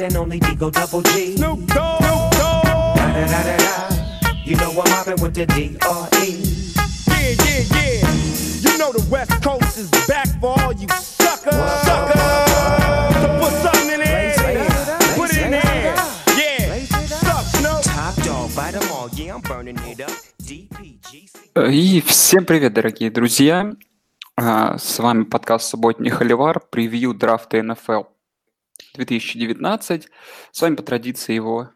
one and only Digo Double G. Snoop Dogg. Da da da da da. You know I'm mobbing with the D.R.E. Yeah, yeah, yeah. You know the West Coast is back for all you suckers. Suckers. So put something in there. Put it in there. Yeah. Suck, Snoop. Top dog, bite 'em all. Yeah, I'm burning it up. DPGC. И всем привет, дорогие друзья! А, С вами подкаст «Субботний Холивар», превью драфта НФЛ 2019. С вами по традиции его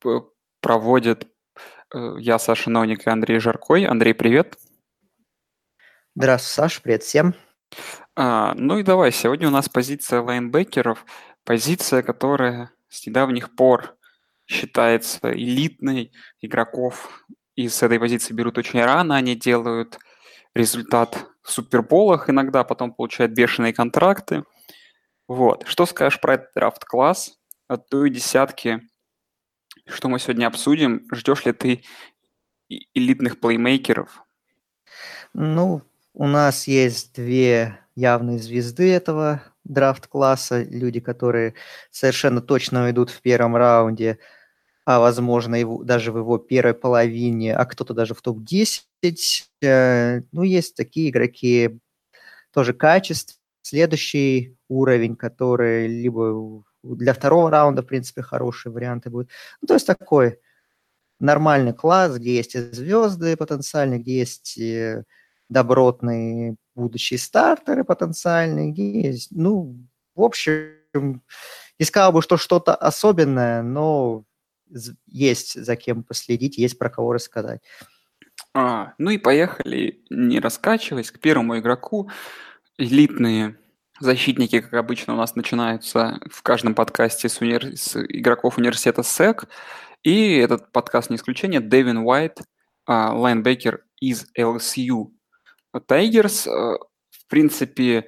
п- проводят э, я, Саша Новник и Андрей Жаркой. Андрей, привет! Здравствуй, Саш, привет всем. А, ну и давай, сегодня у нас позиция лайнбекеров, позиция, которая с недавних пор считается элитной, игроков из этой позиции берут очень рано, они делают результат в суперболах иногда, потом получают бешеные контракты. Вот. Что скажешь про этот драфт-класс от той десятки, что мы сегодня обсудим? Ждешь ли ты элитных плеймейкеров? Ну, у нас есть две явные звезды этого драфт-класса, люди, которые совершенно точно уйдут в первом раунде, а возможно его, даже в его первой половине, а кто-то даже в топ-10. Э, Ну, есть такие игроки тоже качеств. Следующий уровень, который либо для второго раунда, в принципе, хорошие варианты будут. Ну, то есть такой нормальный класс, где есть звезды потенциальные, где есть и добротные будущие стартеры потенциальные, где есть, ну, в общем, не сказал бы, что что-то особенное, но есть за кем последить, есть про кого рассказать. А, ну и поехали, не раскачиваясь, к первому игроку. Элитные защитники, как обычно, у нас начинаются в каждом подкасте с, универ- с игроков университета SEC. И этот подкаст не исключение. Дэвин Уайт, а, лайнбекер из LSU Tigers, э, в принципе,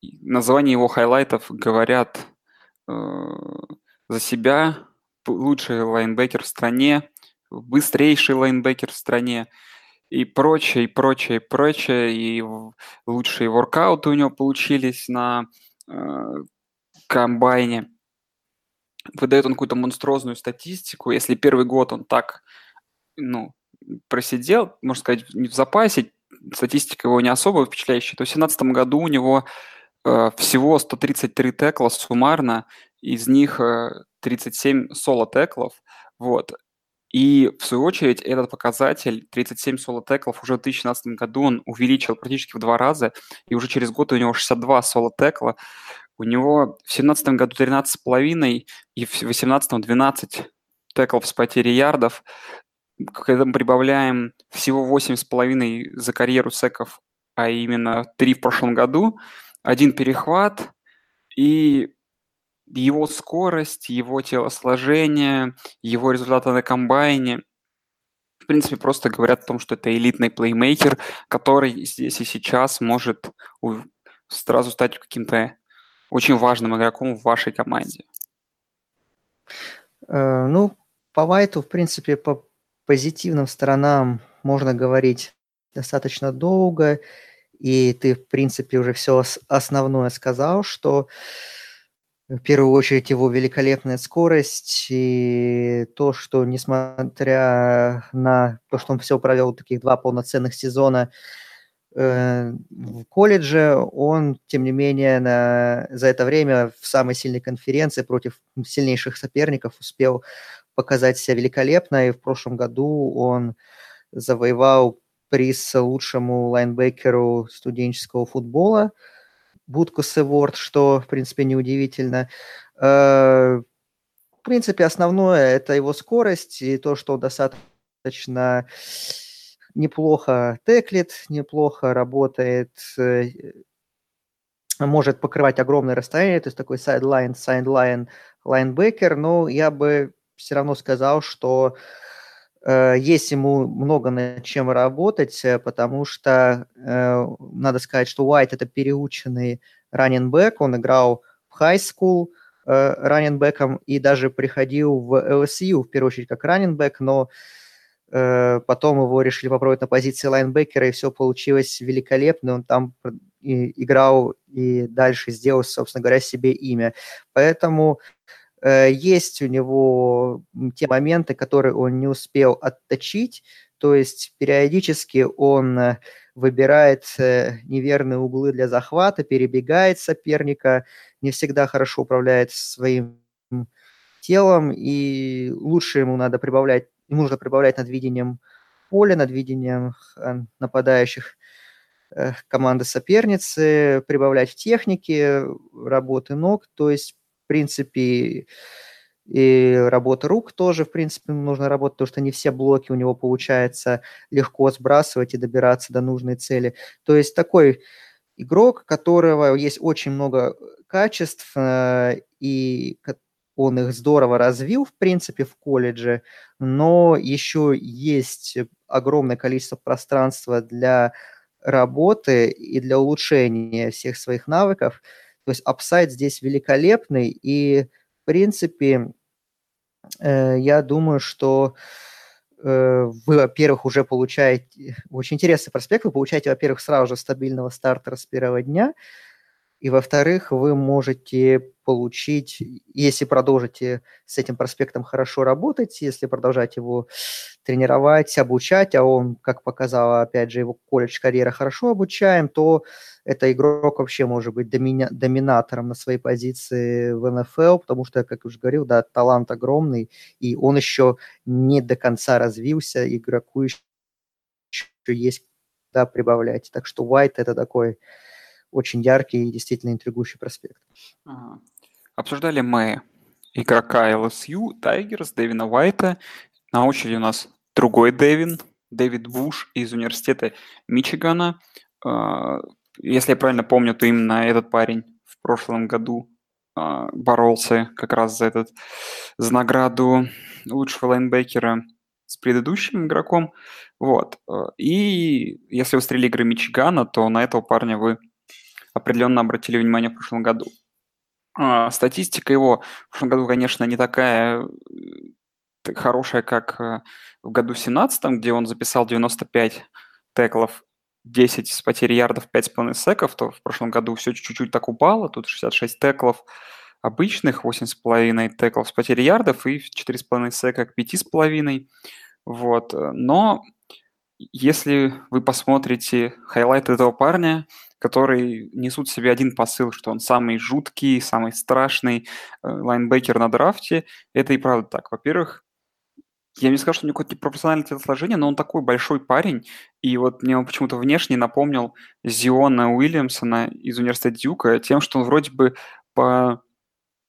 и названия его хайлайтов говорят э, за себя. Лучший лайнбекер в стране, быстрейший лайнбекер в стране и прочее, и прочее, и прочее. И лучшие воркауты у него получились на э, комбайне. Выдает он какую-то монструозную статистику. Если первый год он так, ну, просидел, можно сказать, не в запасе, статистика его не особо впечатляющая, то в 2017 году у него э, всего 133 текла суммарно, из них э, 37 соло-теклов, вот. И в свою очередь этот показатель 37 соло-теклов уже в 2017 году он увеличил практически в два раза, и уже через год у него 62 соло-текла. У него в 2017 году 13,5 и в 2018 12 теклов с потерей ярдов. Когда мы прибавляем всего 8,5 за карьеру секов, а именно 3 в прошлом году, один перехват, и его скорость, его телосложение, его результаты на комбайне, в принципе, просто говорят о том, что это элитный плеймейкер, который здесь и сейчас может сразу стать каким-то очень важным игроком в вашей команде. Э, Ну, по Вайту, в принципе, по позитивным сторонам можно говорить достаточно долго, и ты, в принципе, уже все основное сказал, что в первую очередь его великолепная скорость и то, что несмотря на то, что он все провел таких два полноценных сезона э, в колледже, он, тем не менее, на, за это время в самой сильной конференции против сильнейших соперников успел показать себя великолепно, и в прошлом году он завоевал приз лучшему лайнбекеру студенческого футбола Butkus Award, что, в принципе, неудивительно. Э, В принципе, основное – это его скорость и то, что он достаточно неплохо теклит, неплохо работает, э, может покрывать огромное расстояние, то есть такой sideline, sideline, linebacker, но я бы все равно сказал, что э, есть ему много над чем работать, э, потому что э, надо сказать, что Уайт это переученный раненбэк, он играл в э, раненбеком и даже приходил в LSU, в первую очередь, как раненбэк, но э, потом его решили попробовать на позиции лайнбекера, и все получилось великолепно, он там и играл и дальше сделал, собственно говоря, себе имя. Поэтому Э, есть у него те моменты, которые он не успел отточить, то есть периодически он э, выбирает э, неверные углы для захвата, перебегает соперника, не всегда хорошо управляет своим телом, и лучше ему надо прибавлять, ему нужно прибавлять над видением поля, над видением нападающих команды соперницы, прибавлять в технике работы ног, то есть, в принципе, и работа рук тоже, в принципе, нужно работать, потому что не все блоки у него получается легко сбрасывать и добираться до нужной цели. То есть такой игрок, которого есть очень много качеств, э, и он их здорово развил, в принципе, в колледже, но еще есть огромное количество пространства для работы и для улучшения всех своих навыков. То есть апсайд здесь великолепный, и, в принципе, э, я думаю, что э, вы, во-первых, уже получаете очень интересный проспект, вы получаете, во-первых, сразу же стабильного стартера с первого дня, и, во-вторых, вы можете получить, если продолжите с этим проспектом хорошо работать, если продолжать его тренировать, обучать, а он, как показала, опять же, его колледж-карьера хорошо обучаем, то это игрок вообще может быть домина- доминатором на своей позиции в НФЛ, потому что, как я уже говорил, да, талант огромный, и он еще не до конца развился, игроку еще есть да, прибавлять. Так что White это такой очень яркий и действительно интригующий проспект. Ага. Обсуждали мы игрока LSU, Тайгерс, Дэвина Уайта. На очереди у нас другой Дэвин, Дэвид Буш из университета Мичигана. А, если я правильно помню, то именно этот парень в прошлом году а, боролся как раз за этот за награду лучшего лайнбекера с предыдущим игроком. Вот. И если вы стрели игры Мичигана, то на этого парня вы определенно обратили внимание в прошлом году. А, статистика его в прошлом году, конечно, не такая э, хорошая, как э, в году 17 где он записал 95 теклов, 10 с потери ярдов, 5,5 секов, то в прошлом году все чуть-чуть так упало, тут 66 теклов обычных, 8,5 теклов с потери ярдов и 4,5 сека к 5,5. Вот. Но если вы посмотрите хайлайт этого парня, которые несут в себе один посыл, что он самый жуткий, самый страшный э, лайнбекер на драфте. Это и правда так. Во-первых, я не скажу, что у него какое-то профессиональное телосложение, но он такой большой парень, и вот мне он почему-то внешне напомнил Зиона Уильямсона из университета Дюка тем, что он вроде бы по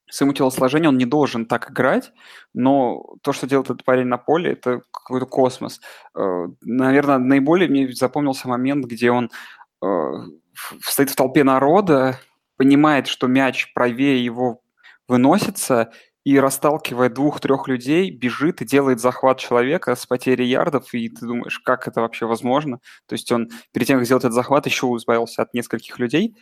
своему телосложению он не должен так играть, но то, что делает этот парень на поле, это какой-то космос. Э, наверное, наиболее мне запомнился момент, где он э, стоит в толпе народа, понимает, что мяч правее его выносится, и расталкивая двух-трех людей, бежит и делает захват человека с потерей ярдов, и ты думаешь, как это вообще возможно? То есть он перед тем, как сделать этот захват, еще избавился от нескольких людей.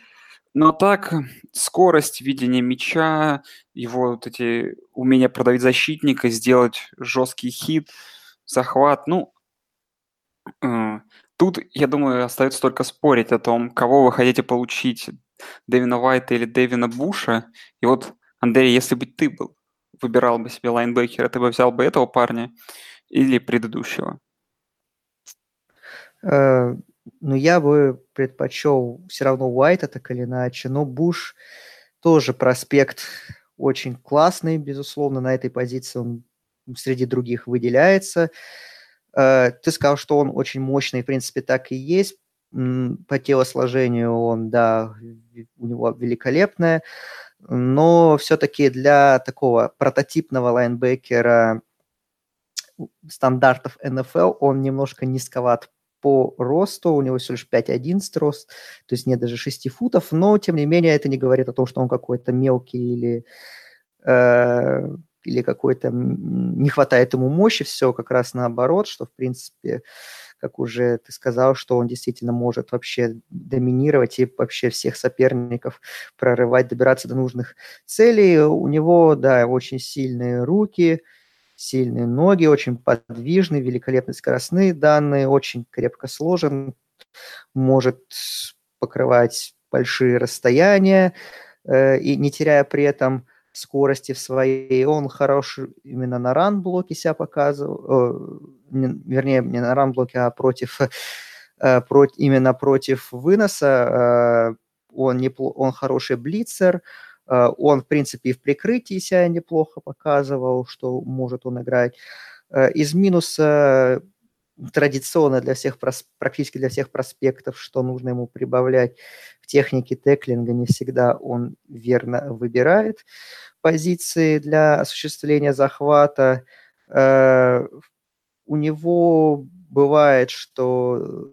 Но так, скорость видения мяча, его вот эти умения продавить защитника, сделать жесткий хит, захват, ну, э, Тут, я думаю, остается только спорить о том, кого вы хотите получить, Дэвина Уайта или Дэвина Буша. И вот, Андрей, если бы ты был, выбирал бы себе лайнбекера, ты бы взял бы этого парня или предыдущего? Э, ну, я бы предпочел все равно Уайта, так или иначе, но Буш тоже проспект очень классный, безусловно, на этой позиции он среди других выделяется. Ты сказал, что он очень мощный, в принципе, так и есть. По телосложению он, да, у него великолепное, но все-таки для такого прототипного лайнбекера стандартов НФЛ он немножко низковат по росту, у него всего лишь 5.11 рост, то есть нет даже 6 футов, но тем не менее это не говорит о том, что он какой-то мелкий или э, или какой-то не хватает ему мощи, все как раз наоборот, что в принципе, как уже ты сказал, что он действительно может вообще доминировать и вообще всех соперников прорывать, добираться до нужных целей. У него, да, очень сильные руки, сильные ноги, очень подвижный, великолепные скоростные данные, очень крепко сложен, может покрывать большие расстояния э, и не теряя при этом скорости в своей. Он хорош именно на ран-блоке себя показывал, не, вернее, не на ран-блоке, а против, э, про, именно против выноса. Э, он, непло, он хороший блицер, э, он, в принципе, и в прикрытии себя неплохо показывал, что может он играть. Из минуса традиционно для всех, практически для всех проспектов, что нужно ему прибавлять в технике теклинга, не всегда он верно выбирает позиции для осуществления захвата. Э, у него бывает, что,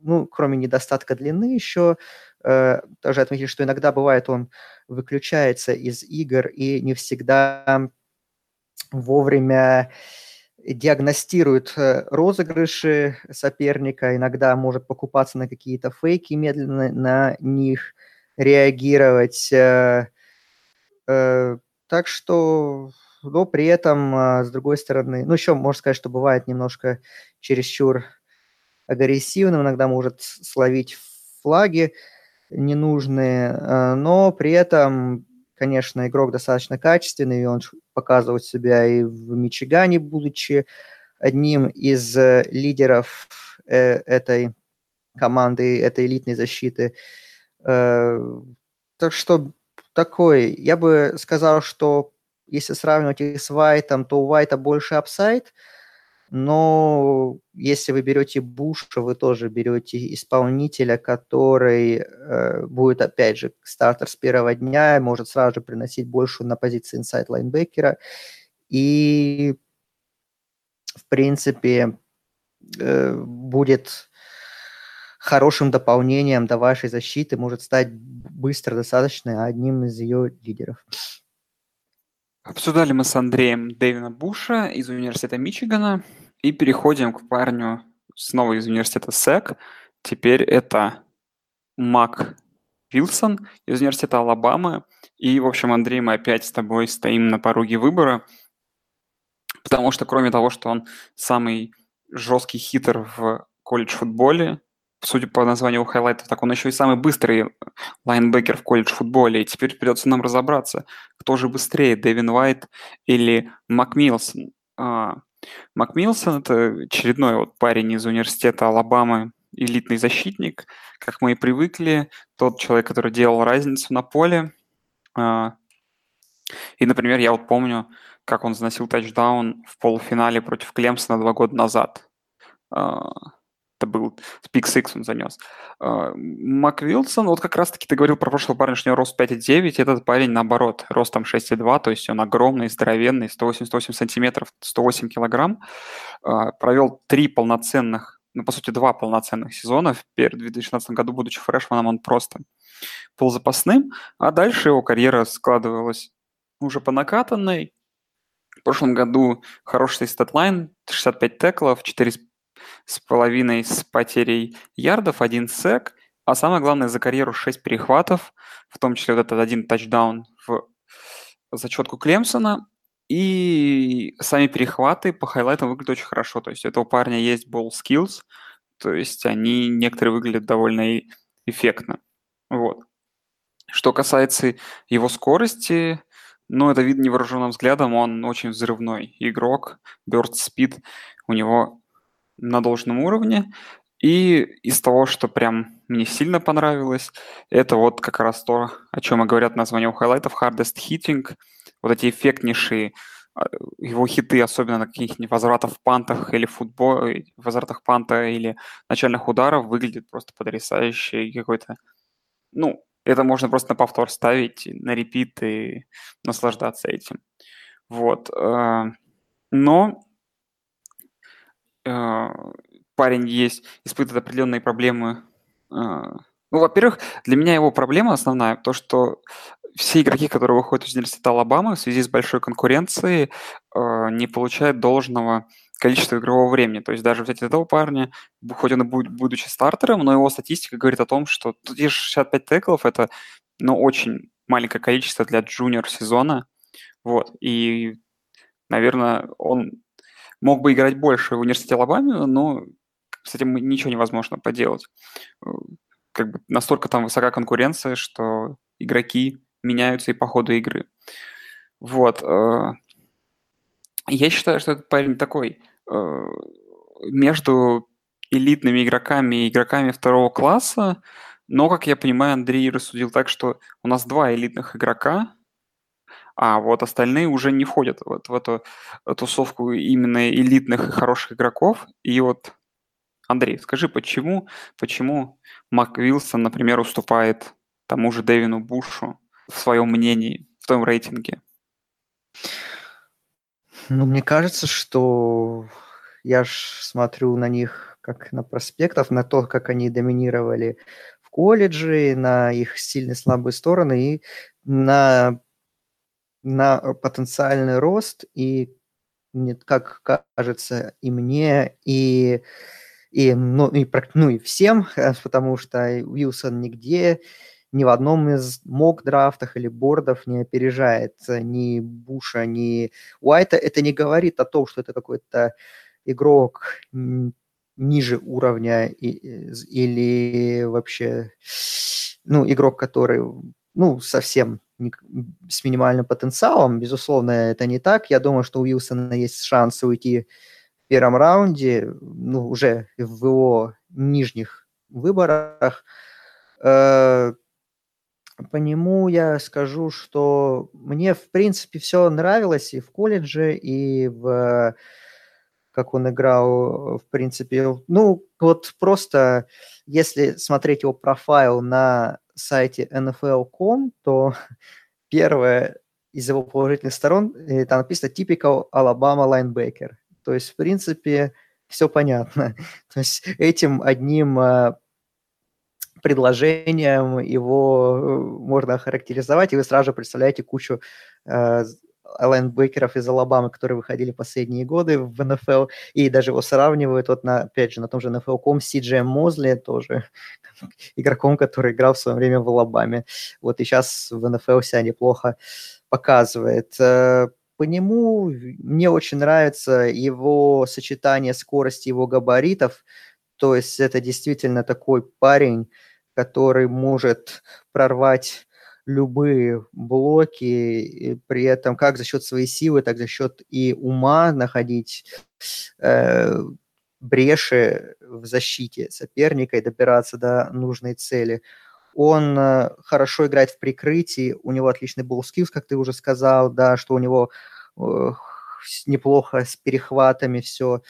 ну, кроме недостатка длины еще, э, тоже отметили, что иногда бывает он выключается из игр и не всегда вовремя диагностирует э, розыгрыши соперника, иногда может покупаться на какие-то фейки, медленно на них реагировать. Э, так что, но при этом, а, с другой стороны, ну еще можно сказать, что бывает немножко чересчур агрессивным, иногда может словить флаги ненужные, но при этом конечно, игрок достаточно качественный, и он показывает себя и в Мичигане, будучи одним из э, лидеров э, этой команды, этой элитной защиты. Так что такой, я бы сказал, что если сравнивать их с Вайтом, то у Вайта больше апсайд – но если вы берете Буша, вы тоже берете исполнителя, который э, будет, опять же, стартер с первого дня, может сразу же приносить больше на позиции инсайд лайнбекера. И, в принципе, э, будет хорошим дополнением до вашей защиты, может стать быстро достаточно одним из ее лидеров. Обсуждали мы с Андреем Дэвина Буша из университета Мичигана и переходим к парню снова из университета SEC. Теперь это Мак Вилсон из университета Алабамы. И, в общем, Андрей, мы опять с тобой стоим на пороге выбора, потому что кроме того, что он самый жесткий хитер в колледж-футболе, судя по названию хайлайтов, так он еще и самый быстрый лайнбекер в колледж-футболе. И теперь придется нам разобраться, кто же быстрее, Дэвин Уайт или Мак Милсон. А, Мак Милсон – это очередной вот парень из университета Алабамы, элитный защитник, как мы и привыкли, тот человек, который делал разницу на поле. А, и, например, я вот помню, как он заносил тачдаун в полуфинале против Клемсона два года назад. А, это был Сикс он занес. Uh, Мак Вилсон, вот как раз-таки ты говорил про прошлого парня, что у него рост 5,9, этот парень наоборот, ростом 6,2, то есть он огромный, здоровенный, 188 сантиметров, 108 килограмм. Uh, провел три полноценных, ну, по сути, два полноценных сезона. В 2016 году, будучи фрешманом, он просто был запасным, а дальше его карьера складывалась уже по накатанной. В прошлом году хороший statline, 65 теклов, 4 с половиной с потерей ярдов, один сек, а самое главное, за карьеру 6 перехватов, в том числе вот этот один тачдаун в зачетку Клемсона, и сами перехваты по хайлайтам выглядят очень хорошо. То есть у этого парня есть ball skills, то есть они некоторые выглядят довольно эффектно. Вот. Что касается его скорости, ну, это видно невооруженным взглядом, он очень взрывной игрок, burst speed у него на должном уровне. И из того, что прям мне сильно понравилось, это вот как раз то, о чем и говорят названия у хайлайтов, hardest hitting, вот эти эффектнейшие а, его хиты, особенно на каких-нибудь возвратах пантах или футбол, возвратах панта или начальных ударов, выглядит просто потрясающе какой-то, ну, это можно просто на повтор ставить, на repeat и наслаждаться этим. Вот. Э, но э, парень есть, испытывает определенные проблемы. Э, ну, во-первых, для меня его проблема основная то, что все игроки, которые выходят из университета Алабамы в связи с большой конкуренцией, э, не получают должного количества игрового времени. То есть даже взять этого парня, хоть он и будет, будучи стартером, но его статистика говорит о том, что тут есть 65 теклов, это ну, очень маленькое количество для джуниор сезона. Вот. И, наверное, он мог бы играть больше в университете Алабаме, но с этим ничего невозможно поделать. Э, как бы настолько там высока конкуренция, что игроки меняются и по ходу игры. Вот. Э, я считаю, что этот парень такой э, между элитными игроками и игроками второго класса, но, как я понимаю, Андрей рассудил так, что у нас два элитных игрока, а вот остальные уже не входят вот в эту тусовку именно элитных и хороших игроков. И вот, Андрей, скажи, почему, почему Мак Вилсон, например, уступает тому же Дэвину Бушу в своем мнении, в твоем рейтинге? Ну, мне кажется, что я ж смотрю на них как на проспектов, на то, как они доминировали в колледже, на их сильные слабые стороны и на, на потенциальный рост. И как кажется и мне, и, и, ну, и, ну, и всем, потому что Уилсон нигде ни в одном из мок-драфтах или бордов не опережает ни Буша, ни Уайта. Это не говорит о том, что это какой-то игрок ниже уровня или вообще ну, игрок, который ну, совсем с минимальным потенциалом. Безусловно, это не так. Я думаю, что у Уилсона есть шанс уйти в первом раунде, ну, уже в его нижних выборах. Э, по нему я скажу, что мне, в принципе, все нравилось и в колледже, и в как он играл, в принципе. Ну, вот просто если смотреть его профайл на сайте NFL.com, то первое из его положительных сторон, э, там написано typical Alabama linebacker. То есть, в принципе, все понятно. То есть этим одним э, предложением его э, можно охарактеризовать, и вы сразу же представляете кучу лайнбекеров из Алабамы, которые выходили последние годы в НФЛ, и даже его сравнивают, вот на, опять же, на том же NFL.com Си Мозли, тоже игроком, который играл в свое время в Алабаме. Вот и сейчас в НФЛ себя неплохо показывает. Э, по нему мне очень нравится его сочетание скорости его габаритов, то есть это действительно такой парень, который может прорвать любые блоки, и при этом как за счет своей силы, так за счет и ума находить э, бреши в защите соперника и добираться до нужной цели. Он э, хорошо играет в прикрытии, у него отличный был скиллс, как ты уже сказал, да, что у него э, неплохо с перехватами все. Э,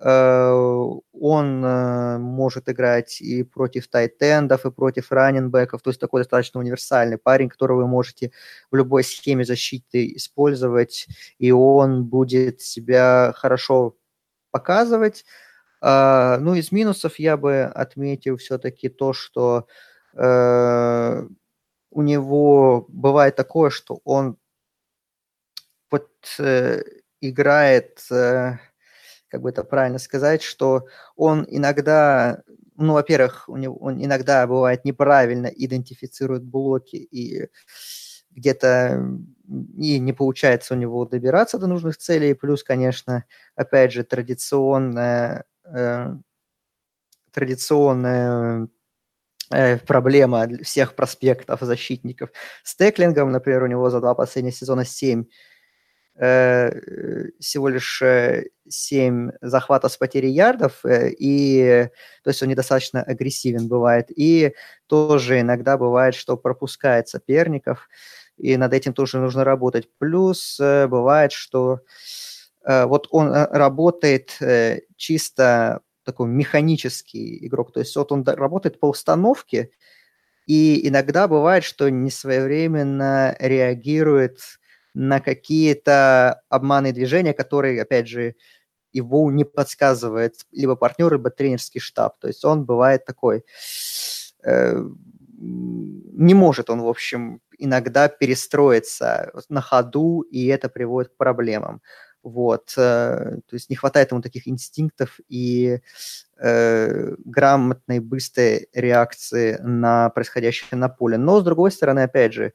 он э, может играть и против тайтендов, и против раненбеков, то есть такой достаточно универсальный парень, которого вы можете в любой схеме защиты использовать, и он будет себя хорошо показывать. А, ну, из минусов я бы отметил все-таки то, что э, у него бывает такое, что он вот играет как бы это правильно сказать, что он иногда, ну, во-первых, у него, он иногда бывает неправильно идентифицирует блоки и где-то и не получается у него добираться до нужных целей, плюс, конечно, опять же, традиционная, э, традиционная э, проблема всех проспектов защитников с теклингом, например, у него за два последних сезона 7 Э, всего лишь 7 захватов с потерей ярдов, э, и то есть он недостаточно агрессивен бывает. И тоже иногда бывает, что пропускает соперников, и над этим тоже нужно работать. Плюс э, бывает, что вот он работает чисто такой механический игрок, то есть вот он работает по установке, и иногда бывает, что несвоевременно реагирует на какие-то обманные движения, которые, опять же, его не подсказывает либо партнер, либо тренерский штаб. То есть он бывает такой... Э, не может он, в общем, иногда перестроиться на ходу, и это приводит к проблемам. Вот, э, то есть не хватает ему таких инстинктов и э, грамотной, быстрой реакции на происходящее на поле. Но, с другой стороны, опять же,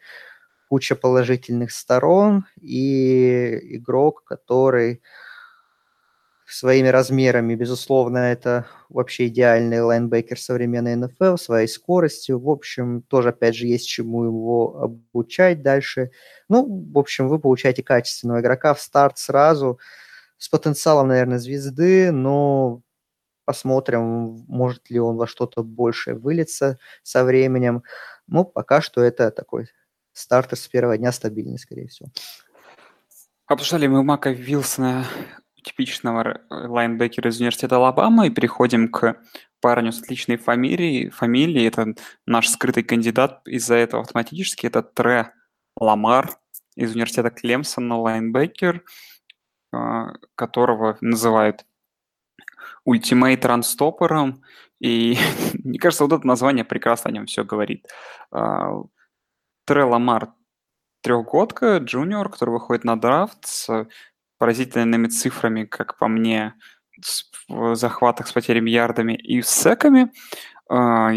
куча положительных сторон и игрок, который своими размерами, безусловно, это вообще идеальный лайнбекер современной НФЛ, своей скоростью. В общем, тоже, опять же, есть чему его обучать дальше. Ну, в общем, вы получаете качественного игрока в старт сразу, с потенциалом, наверное, звезды, но посмотрим, может ли он во что-то большее вылиться со временем. Ну, пока что это такой стартер с первого дня стабильный, скорее всего. Обсуждали мы Мака Вилсона типичного лайнбекера из университета Алабама и переходим к парню с отличной фамилией. Фамилии это наш скрытый кандидат из-за этого автоматически. Это Тре Ламар из университета Клемсона, лайнбекер, а, которого называют ультимейт ранстоппером. И мне кажется, вот это название прекрасно о нем все говорит. А, Тре Ламар трехгодка, джуниор, который выходит на драфт с поразительными цифрами, как по мне, в захватах с потерями ярдами и с секами. А,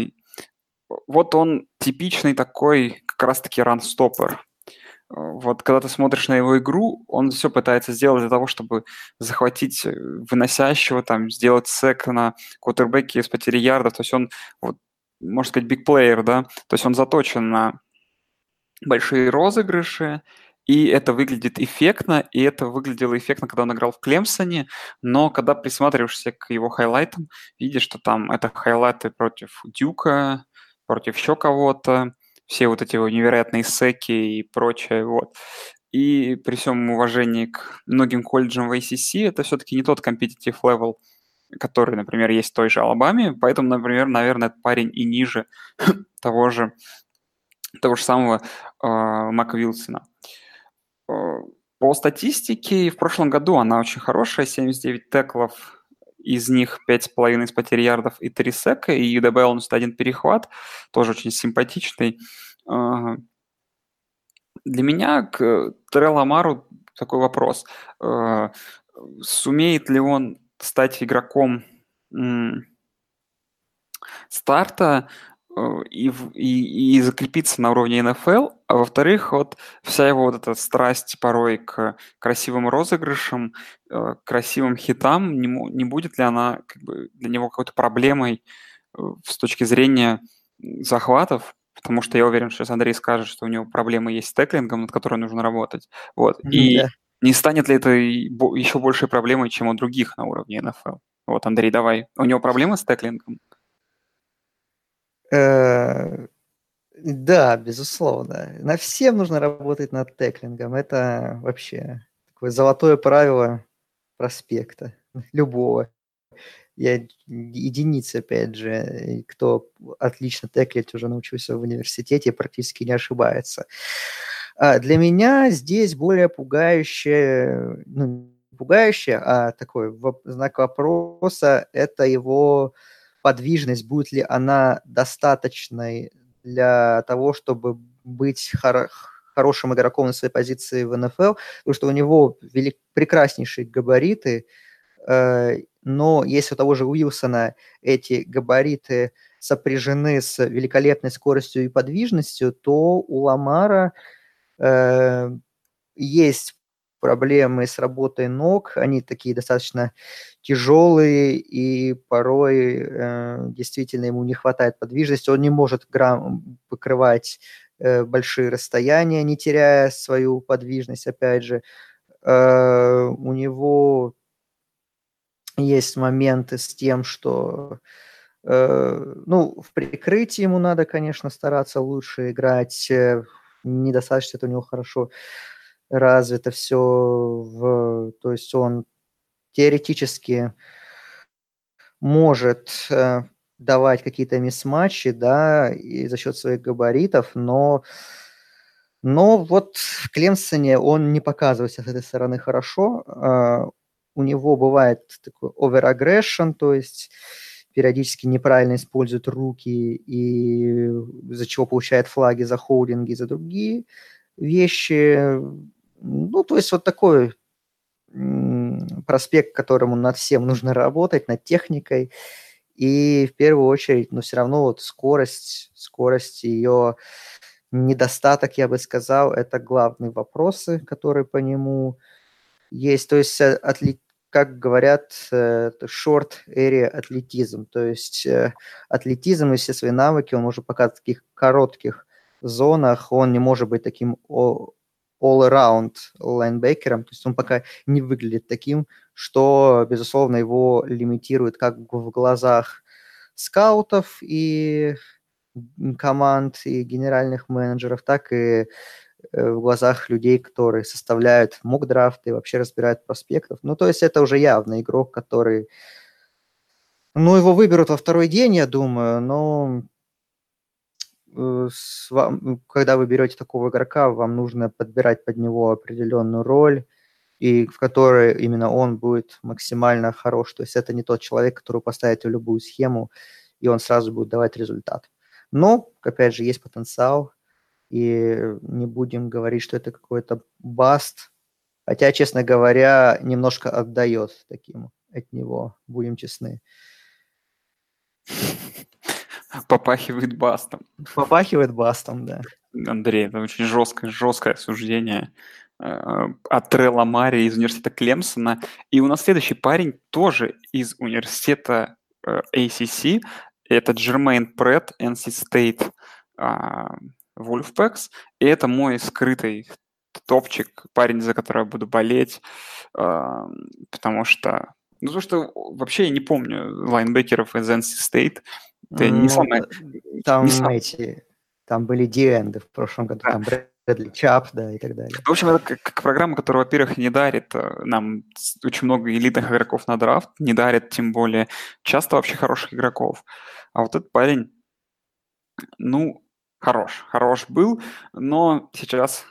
вот он типичный такой как раз-таки ранстоппер. Вот когда ты смотришь на его игру, он все пытается сделать для того, чтобы захватить э, выносящего, там, сделать сек на квотербеке с потери ярдов. То есть он, вот, можно сказать, бигплеер, да? То есть он заточен на большие розыгрыши, и это выглядит эффектно, и это выглядело эффектно, когда он играл в Клемсоне, но когда присматриваешься к его хайлайтам, видишь, что там это хайлайты против Дюка, против еще кого-то, все вот эти невероятные секи и прочее, вот. И при всем уважении к многим колледжам в ACC, это все-таки не тот competitive level, который, например, есть в той же Алабаме, поэтому, например, наверное, этот парень и ниже того же, того же самого Мака Вилсона. Э, по статистике в прошлом году она очень хорошая, 79 теклов, из них 5,5 с потерь ярдов и 3 сека, и добавил он один перехват, тоже очень симпатичный. Э, для меня к Террелл Амару такой вопрос. Сумеет ли он стать игроком старта и, и, и закрепиться на уровне НФЛ, а во-вторых, вот вся его вот эта страсть порой к красивым розыгрышам, э, красивым хитам, не, не будет ли она как бы для него какой-то проблемой э, с точки зрения захватов, потому что я уверен, что сейчас Андрей скажет, что у него проблемы есть с теклингом, над которой нужно работать. Вот. И да. не станет ли это еще большей проблемой, чем у других на уровне НФЛ? Вот, Андрей, давай. У него проблемы с теклингом? Э, да, безусловно. На всем нужно работать над теклингом. Это вообще такое золотое правило проспекта любого. Я единица, опять же, кто отлично теклить уже научился в университете практически не ошибается. А для меня здесь более пугающее, ну, пугающее, а такой знак вопроса – это его подвижность, будет ли она достаточной для того, чтобы быть хор- хорошим игроком на своей позиции в НФЛ, потому что у него велик- прекраснейшие габариты, э, но если у того же Уилсона эти габариты сопряжены с великолепной скоростью и подвижностью, то у Ламара э, есть проблемы с работой ног, они такие достаточно тяжелые, и порой э, действительно ему не хватает подвижности, он не может грамм покрывать э, большие расстояния, не теряя свою подвижность, опять же. Э, у него есть моменты с тем, что э, ну, в прикрытии ему надо, конечно, стараться лучше играть, э, недостаточно это у него хорошо развито все, в, то есть он теоретически может э, давать какие-то мисс-матчи, да, и за счет своих габаритов, но, но вот в Клемсоне он не показывается с этой стороны хорошо. Э, у него бывает такой overaggression, то есть периодически неправильно использует руки, и за чего получает флаги за холдинги, за другие вещи. Ну, то есть вот такой проспект, которому над всем нужно работать, над техникой. И в первую очередь, но ну, все равно вот скорость, скорость ее недостаток, я бы сказал, это главные вопросы, которые по нему есть. То есть э, отли... как говорят, э, short area атлетизм. То есть э, атлетизм и все свои навыки он может показывать в таких коротких зонах. Он не может быть таким all-around лайнбекером. То есть он пока не выглядит таким, что, безусловно, его лимитирует как в глазах скаутов и команд и генеральных менеджеров, так и Э, в глазах людей, которые составляют мок-драфты, вообще разбирают проспектов. Ну, то есть это уже явно игрок, который... Ну, его выберут во второй день, я думаю, но э, вам, когда вы берете такого игрока, вам нужно подбирать под него определенную роль, и в которой именно он будет максимально хорош. То есть это не тот человек, который поставите в любую схему, и он сразу будет давать результат. Но, опять же, есть потенциал, и не будем говорить, что это какой-то баст, хотя, честно говоря, немножко отдает таким от него, будем честны. Попахивает бастом. Попахивает бастом, да. Андрей, это очень жесткое, жесткое суждение э, от Трелла Мари из университета Клемсона. И у нас следующий парень тоже из университета э, ACC. Это Джермейн Прет, NC State Wolfpacks, и это мой скрытый топчик, парень, за которого я буду болеть, э, потому что, ну, то, что вообще я не помню лайнбекеров из NC State, это ну, не самое... Там не сам... эти, там были диэнды в прошлом году, да. там Брэдли Чап, да, и так далее. В общем, это как, как программа, которая, во-первых, не дарит э, нам очень много элитных игроков на драфт, не дарит, тем более, часто вообще хороших игроков. А вот этот парень, ну, хорош, хорош был, но сейчас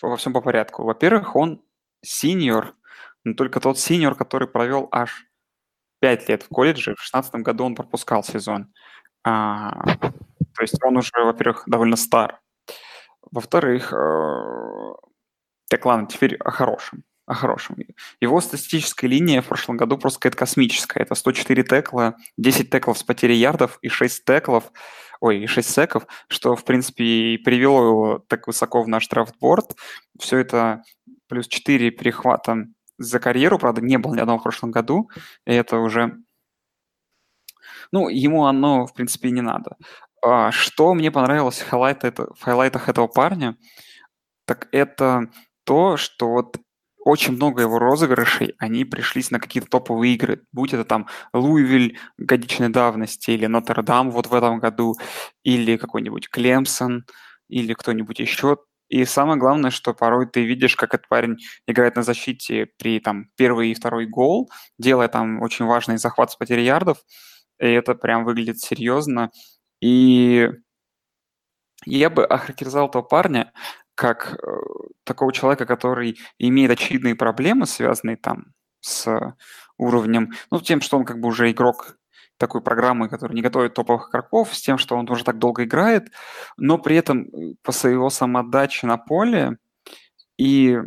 во всем по порядку. Во-первых, он синьор, но только тот синьор, который провел аж 5 лет в колледже. В 2016 году он пропускал сезон. А, то есть он уже, во-первых, довольно стар. Во-вторых, э, так ладно, теперь о хорошем. О хорошем. Его статистическая линия в прошлом году просто какая-то космическая. Это 104 текла, 10 теклов с потерей ярдов и 6 теклов ой, 6 секов, что, в принципе, и привело его так высоко в наш драфтборд. Все это плюс 4 перехвата за карьеру, правда, не было ни одного в прошлом году, и это уже... Ну, ему оно, в принципе, не надо. А, что мне понравилось в, хайлайт это, в хайлайтах этого парня, так это то, что вот очень много его розыгрышей, они пришлись на какие-то топовые игры, будь это там Луивиль годичной давности, или Нотр-Дам вот в этом году, или какой-нибудь Клемсон, или кто-нибудь еще. И самое главное, что порой ты видишь, как этот парень играет на защите при там первый и второй гол, делая там очень важный захват с потери ярдов, и это прям выглядит серьезно. И я бы охарактеризовал этого парня как э, такого человека, который имеет очевидные проблемы, связанные там с уровнем, ну, тем, что он как бы уже игрок такой программы, который не готовит топовых игроков, с тем, что он уже так долго играет, но при этом э, по своего самоотдаче на поле и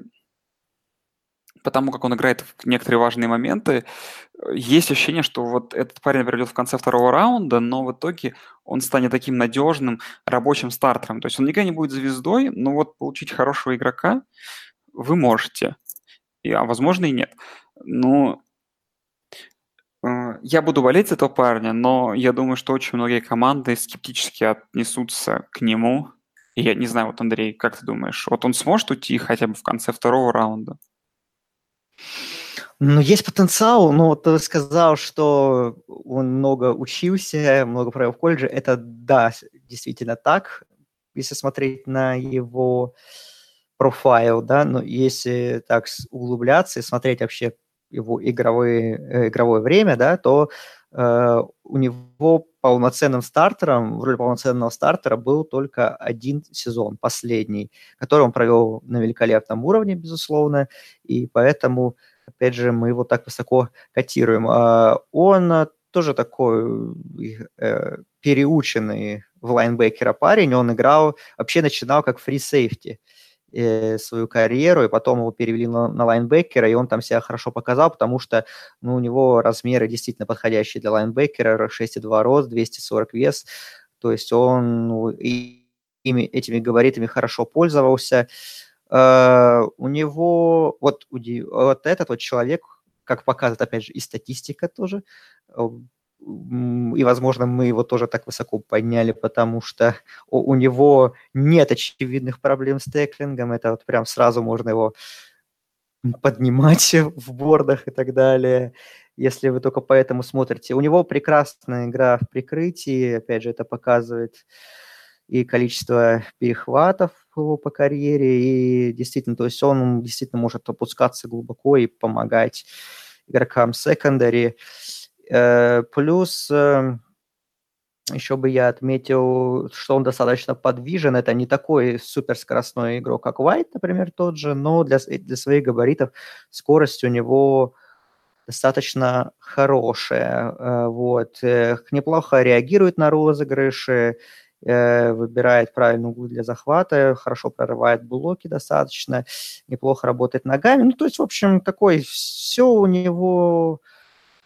потому как он играет в некоторые важные моменты, есть ощущение, что вот этот парень придет в конце второго раунда, но в итоге он станет таким надежным рабочим стартером. То есть он никогда не будет звездой, но вот получить хорошего игрока вы можете. И, а возможно и нет. Ну, я буду болеть за этого парня, но я думаю, что очень многие команды скептически отнесутся к нему. И я не знаю, вот, Андрей, как ты думаешь, вот он сможет уйти хотя бы в конце второго раунда? Ну, есть потенциал, но ты сказал, что он много учился, много провел в колледже. Это да, действительно так, если смотреть на его профайл, да, но если так углубляться и смотреть вообще его игровые, э, игровое время, да, то у него полноценным стартером, в роли полноценного стартера был только один сезон, последний, который он провел на великолепном уровне, безусловно, и поэтому опять же, мы его так высоко котируем. А он э, тоже такой э, переученный в лайнбекера парень, он играл, вообще начинал как фри-сейфти э, свою карьеру, и потом его перевели на, на лайнбекера, и он там себя хорошо показал, потому что ну, у него размеры действительно подходящие для лайнбекера, 6,2 рост, 240 вес, то есть он ну, и, ими, этими габаритами хорошо пользовался, Uh, у него вот, вот этот вот человек как показывает, опять же, и статистика тоже. И, возможно, мы его тоже так высоко подняли, потому что у, него нет очевидных проблем с теклингом. Это вот прям сразу можно его поднимать в бордах и так далее если вы только поэтому смотрите. У него прекрасная игра в прикрытии, опять же, это показывает и количество перехватов его по карьере, и действительно, то есть он действительно может опускаться глубоко и помогать игрокам секондари. Э, плюс э, еще бы я отметил, что он достаточно подвижен. Это не такой суперскоростной игрок, как Уайт, например, тот же, но для, для своих габаритов скорость у него достаточно хорошая. Э, вот. Неплохо реагирует на розыгрыши, Э, выбирает правильный угол для захвата, хорошо прорывает блоки достаточно, неплохо работает ногами. Ну, то есть, в общем, такой все у него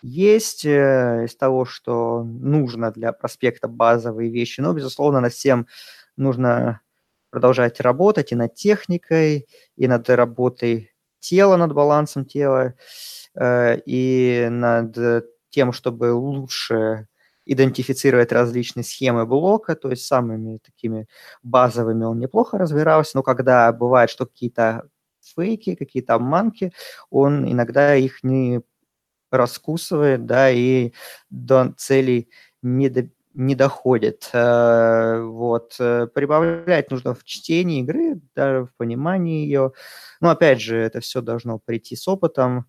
есть э, из того, что нужно для проспекта базовые вещи, но, безусловно, над всем нужно продолжать работать и над техникой, и над работой тела, над балансом тела, э, и над тем, чтобы лучше идентифицировать различные схемы блока, то есть самыми такими базовыми он неплохо разбирался, но когда бывает, что какие-то фейки, какие-то обманки, он иногда их не раскусывает, да, и до целей не, до, не доходит. Э, вот. Э, прибавлять нужно в чтении игры, даже в понимании ее. Но, опять же, это все должно прийти с опытом.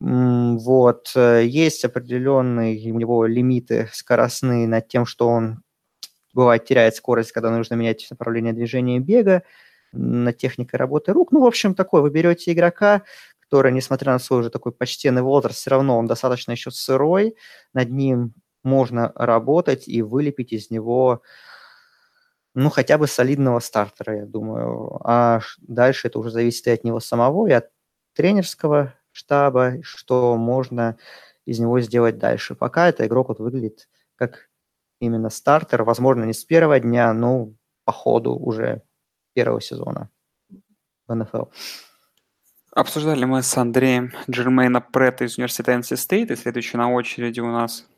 Вот. Э, есть определенные у него лимиты скоростные над тем, что он бывает теряет скорость, когда нужно менять направление движения бега, на техникой работы рук. Ну, в общем, такой, вы берете игрока, который, несмотря на свой уже такой почтенный возраст, все равно он достаточно еще сырой, над ним можно работать и вылепить из него, ну, хотя бы солидного стартера, я думаю. А дальше это уже зависит и от него самого, и от тренерского штаба, что можно из него сделать дальше. Пока это игрок вот выглядит как именно стартер, возможно, не с первого дня, но по ходу уже первого сезона в НФЛ. Обсуждали мы с Андреем Джермейна Претта из университета NC State, и следующий на очереди у нас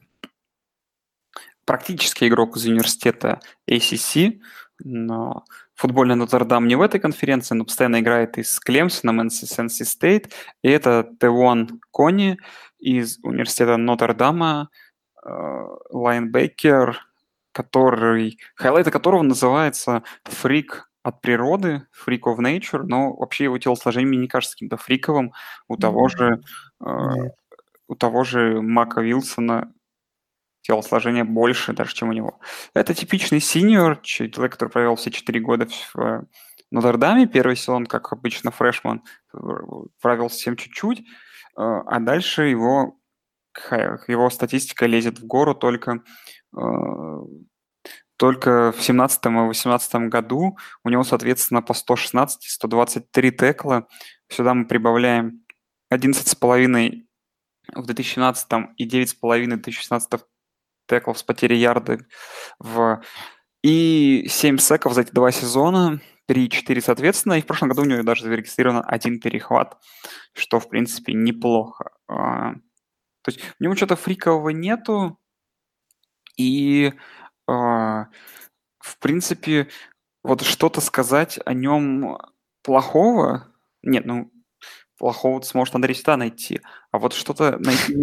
практически игрок из университета ACC, но футбольный Нотр-Дам не в этой конференции, но постоянно играет и с Клемсоном, и с NC State. И это Тевон Кони из университета Нотр-Дама, э, лайнбекер, который, хайлайты которого называется «Фрик от природы», «Freak of Nature», но вообще его телосложение мне не кажется каким-то фриковым. У того же, э, у того же Мака Вилсона телосложение больше даже, чем у него. Это типичный синьор, человек, который провел все четыре года в э, Нотр-Даме. Первый сезон, как обычно, фрешман провел совсем чуть-чуть, э, а дальше его, его статистика лезет в гору только э, только в 17 и 18 году у него, соответственно, по 116 и 123 текла. Сюда мы прибавляем 11,5 в 2017 и 9,5 в 2016 теклов с потерей ярды в... и 7 секов за эти два сезона, 3-4 соответственно, и в прошлом году у него даже зарегистрирован один перехват, что, в принципе, неплохо. А, то есть у него что-то фрикового нету, и, в принципе, вот что-то сказать о нем плохого, нет, ну, плохого сможет Андрей всегда найти, а вот что-то найти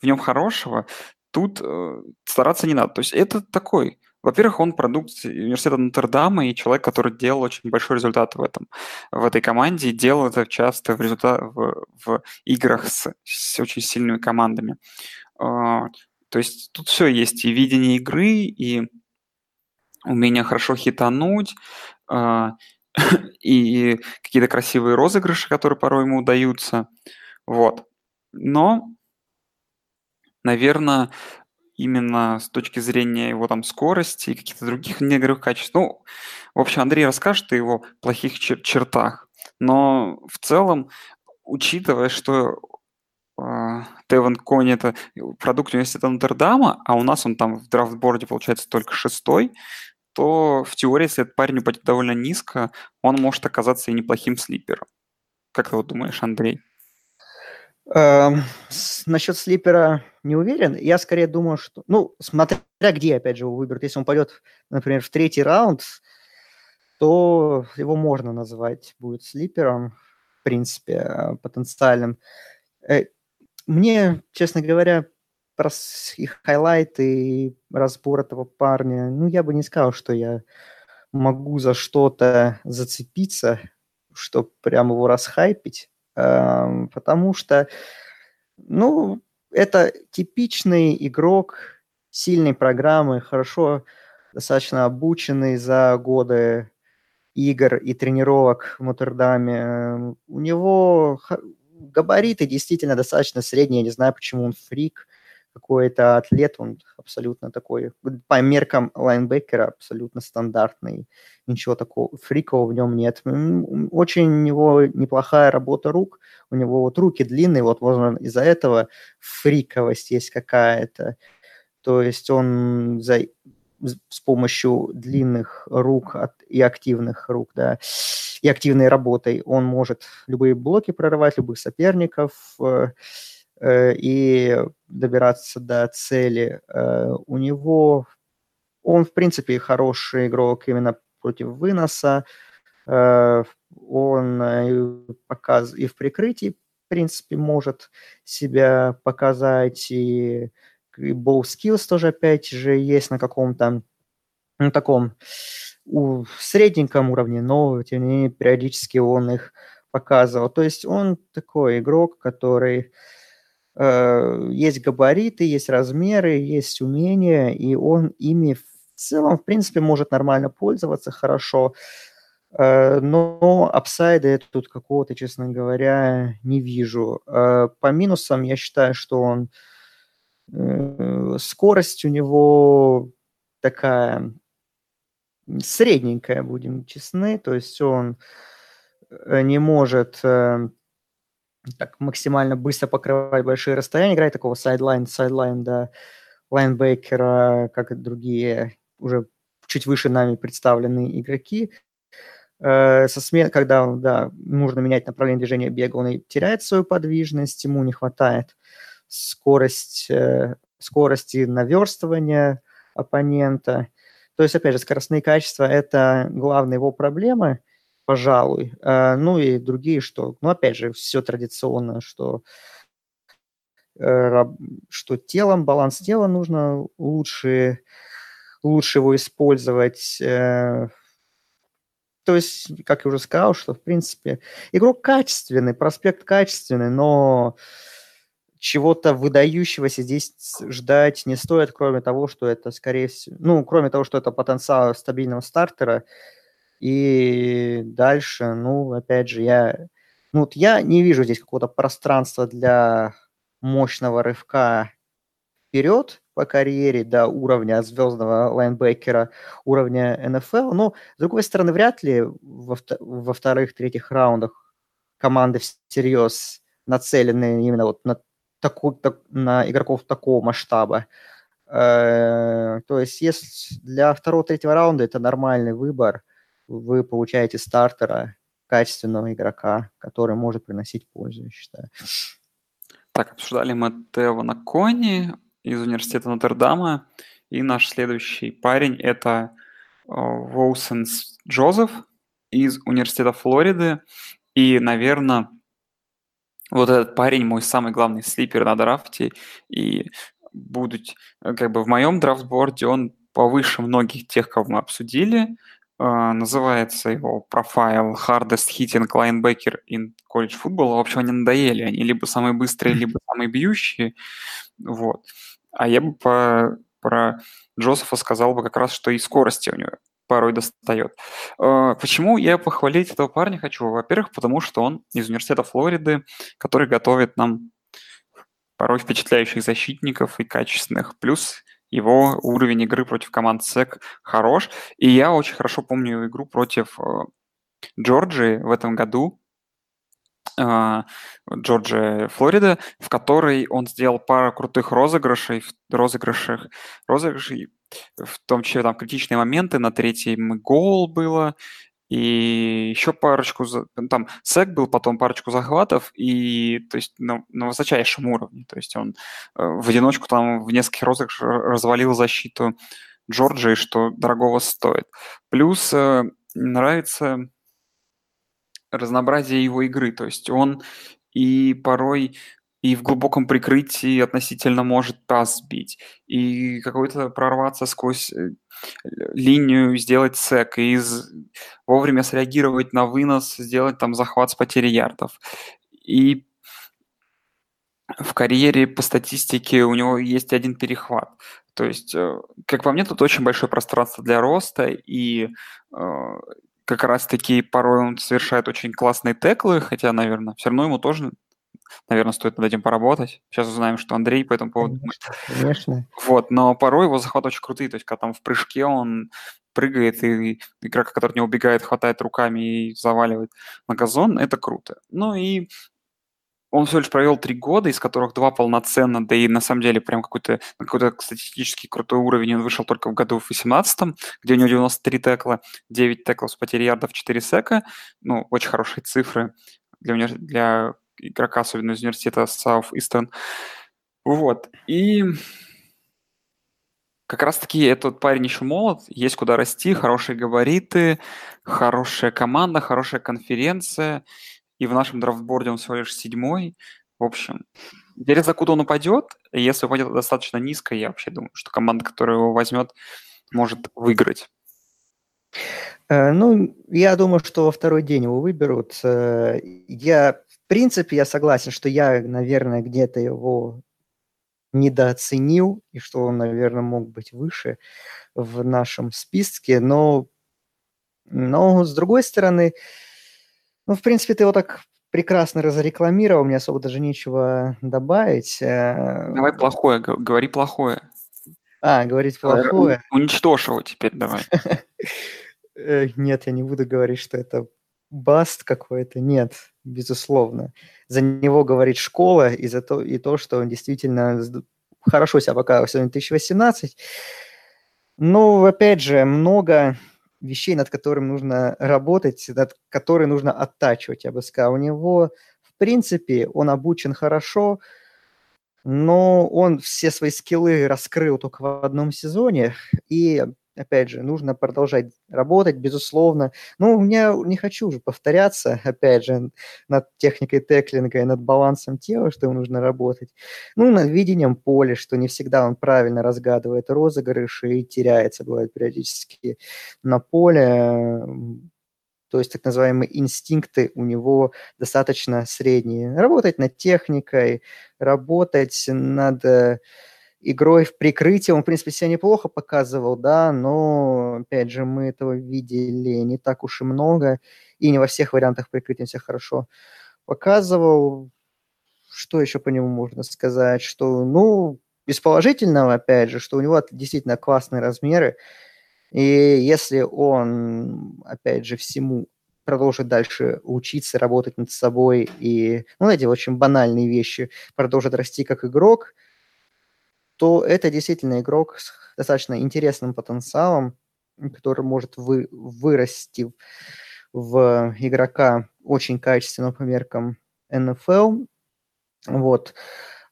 в нем, хорошего, тут э, стараться не надо. То есть это такой, во-первых, он продукт университета Нотр-Дама и человек, который делал очень большой результат в этом, в этой команде, и делал это часто в, результат, в, в играх с, с очень сильными командами. То есть тут все есть, и видение игры, и умение хорошо хитануть, э, и какие-то красивые розыгрыши, которые порой ему удаются. Вот. Но наверное, именно с точки зрения его там скорости и каких-то других неигровых качеств. Ну, в общем, Андрей расскажет о его плохих чер- чертах. Но в целом, учитывая, что Теван Кони это продукт университета Нотр-Дама, а у нас он там в драфтборде получается только шестой, то в теории, если этот парень упадет довольно низко, он может оказаться и неплохим слипером. Как ты вот думаешь, Андрей? Эм, с- насчет слипера не уверен. Я скорее думаю, что... Ну, смотря где, опять же, его выберут. Если он пойдет, например, в третий раунд, то его можно назвать будет слипером, в принципе, э, потенциальным. Мне, честно говоря, про их хайлайты и разбор этого парня, ну, я бы не сказал, что я могу за что-то зацепиться, чтобы прям его расхайпить, потому что, ну, это типичный игрок сильной программы, хорошо достаточно обученный за годы игр и тренировок в Нотр-Даме. У него габариты действительно достаточно средние, я не знаю, почему он фрик, какой-то атлет, он абсолютно такой, по меркам лайнбекера, абсолютно стандартный, ничего такого фрикового в нем нет. Очень у него неплохая работа рук, у него вот руки длинные, вот, возможно, из-за этого фриковость есть какая-то. То есть он за, с помощью длинных рук и активных рук, да, и активной работой он может любые блоки прорывать, любых соперников э, э, и добираться до цели. Э, у него он, в принципе, хороший игрок именно против выноса. Он показ... и в прикрытии, в принципе, может себя показать, и, и ball skills тоже, опять же, есть на каком-то ну, таком у, средненьком уровне, но, тем не менее, периодически он их показывал. То есть он такой игрок, который э, есть габариты, есть размеры, есть умения, и он ими в целом, в принципе, может нормально пользоваться хорошо. Э, но upside а я тут какого-то, честно говоря, не вижу. Э, по минусам я считаю, что он э, скорость у него такая средненькая, будем честны, то есть он э, не может э, так максимально быстро покрывать большие расстояния, играет такого sideline, sideline, да, лайнбекера, как и другие уже чуть выше нами представленные игроки. Э, со смен... Когда да, нужно менять направление движения бега, он и теряет свою подвижность, ему не хватает скорость, э, скорости наверстывания оппонента. То есть, опять же, скоростные качества – это главная его проблема, пожалуй. Э, ну и другие, что, ну, опять же, все традиционно, что, э, что телом, баланс тела нужно лучше, лучше его использовать. Э, то есть, как я уже сказал, что, в принципе, игрок качественный, проспект качественный, но чего-то выдающегося здесь ждать не стоит, кроме того, что это, скорее всего, ну, кроме того, что это потенциал стабильного стартера. И дальше, ну, опять же, я, ну, вот я не вижу здесь какого-то пространства для мощного рывка вперед по карьере до уровня звездного лайнбекера, уровня НФЛ. Но, с другой стороны, вряд ли во, во вторых-третьих раундах команды всерьез нацелены именно вот на такой, так, на игроков такого масштаба. Э, то есть, если для второго-третьего раунда это нормальный выбор, вы получаете стартера, качественного игрока, который может приносить пользу, я считаю. Так, обсуждали мы Тевана Кони из университета Нотр-Дама, и наш следующий парень – это Воусенс Джозеф из университета Флориды, и, наверное, вот этот парень мой самый главный слипер на драфте, и будут, как бы в моем драфтборде он повыше многих тех, кого мы обсудили. Uh, называется его профайл Hardest Hitting Linebacker in College Football. В общем, они надоели. Они либо самые быстрые, либо самые бьющие. Вот. А я бы по, про Джозефа сказал бы как раз, что и скорости у него порой достает. Uh, почему я похвалить этого парня хочу? Во-первых, потому что он из университета Флориды, который готовит нам порой впечатляющих защитников и качественных. Плюс его уровень игры против команд СЭК хорош. И я очень хорошо помню игру против э, Джорджии в этом году. Э, Джорджия, Флорида, в которой он сделал пару крутых розыгрышей, розыгрышей, розыгрышей в том числе там критичные моменты, на третьем гол было, и еще парочку, ну, там, сек был, потом парочку захватов, и, то есть, на, на высочайшем уровне. То есть он э, в одиночку там в нескольких розыгрышах развалил защиту Джорджии, что дорогого стоит. Плюс э, нравится разнообразие его игры, то есть он и порой и в глубоком прикрытии относительно может таз сбить, и какой-то прорваться сквозь э, линию, сделать сек, и из... вовремя среагировать на вынос, сделать там захват с потери ярдов. И в карьере по статистике у него есть один перехват. То есть, э, как по мне, тут очень большое пространство для роста, и э, как раз-таки порой он совершает очень классные теклы, хотя, наверное, все равно ему тоже наверное, стоит над этим поработать. Сейчас узнаем, что Андрей по этому поводу Конечно, конечно. Вот, но порой его захваты очень крутые, то есть когда там в прыжке он прыгает, и игрок, который не убегает, хватает руками и заваливает на газон, это круто. Ну и он всего лишь провел три года, из которых два полноценно, да и на самом деле прям какой-то какой-то статистически крутой уровень он вышел только в году в 18 где у него 93 текла, 9 теклов с потерей ярдов, 4 сека. Ну, очень хорошие цифры для, уни... для игрока, особенно из университета Southeastern. Вот. И как раз-таки этот парень еще молод, есть куда расти, хорошие габариты, хорошая команда, хорошая конференция. И в нашем драфтборде он всего лишь седьмой. В общем, интересно, куда он упадет. Если упадет достаточно низко, я вообще думаю, что команда, которая его возьмет, может выиграть. Э, ну, я думаю, что во второй день его выберут. Э, я принципе, я согласен, что я, наверное, где-то его недооценил, и что он, наверное, мог быть выше в нашем списке, но, но с другой стороны, ну, в принципе, ты его так прекрасно разрекламировал, мне особо даже нечего добавить. Э. Давай плохое, говори плохое. А, говорить э, плохое. Уничтожь его теперь давай. Э, нет, я не буду говорить, что это баст какой-то. Нет, безусловно. За него говорит школа и, за то, и то, что он действительно хорошо себя показывал в 2018. Но, опять же, много вещей, над которыми нужно работать, над которые нужно оттачивать, я бы сказал. У него, в принципе, он обучен хорошо, но он все свои скиллы раскрыл только в одном сезоне, и опять же, нужно продолжать работать, безусловно. Ну, у меня не хочу уже повторяться, опять же, над техникой теклинга и над балансом тела, что ему нужно работать. Ну, над видением поля, что не всегда он правильно разгадывает розыгрыши и теряется, бывает, периодически на поле. То есть так называемые инстинкты у него достаточно средние. Работать над техникой, работать над игрой в прикрытии он, в принципе, себя неплохо показывал, да, но, опять же, мы этого видели не так уж и много, и не во всех вариантах прикрытия себя хорошо показывал. Что еще по нему можно сказать? Что, ну, из положительного, опять же, что у него действительно классные размеры, и если он, опять же, всему продолжит дальше учиться, работать над собой и, ну, эти очень банальные вещи, продолжит расти как игрок – то это действительно игрок с достаточно интересным потенциалом, который может вы, вырасти в игрока очень качественного по меркам НФЛ. Вот.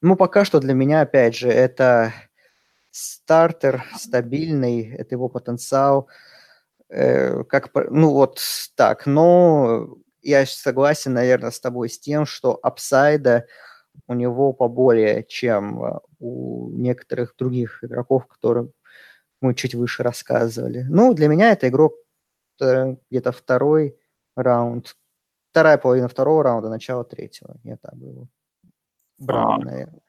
Ну, пока что для меня, опять же, это стартер стабильный, это его потенциал. Э, как, ну, вот так. Но я согласен, наверное, с тобой с тем, что апсайда у него поболее, чем э, у некоторых других игроков, которым мы чуть выше рассказывали. Ну, для меня это игрок э, где-то второй раунд, вторая половина второго раунда, начало третьего. Я так бы его брал, а, наверное.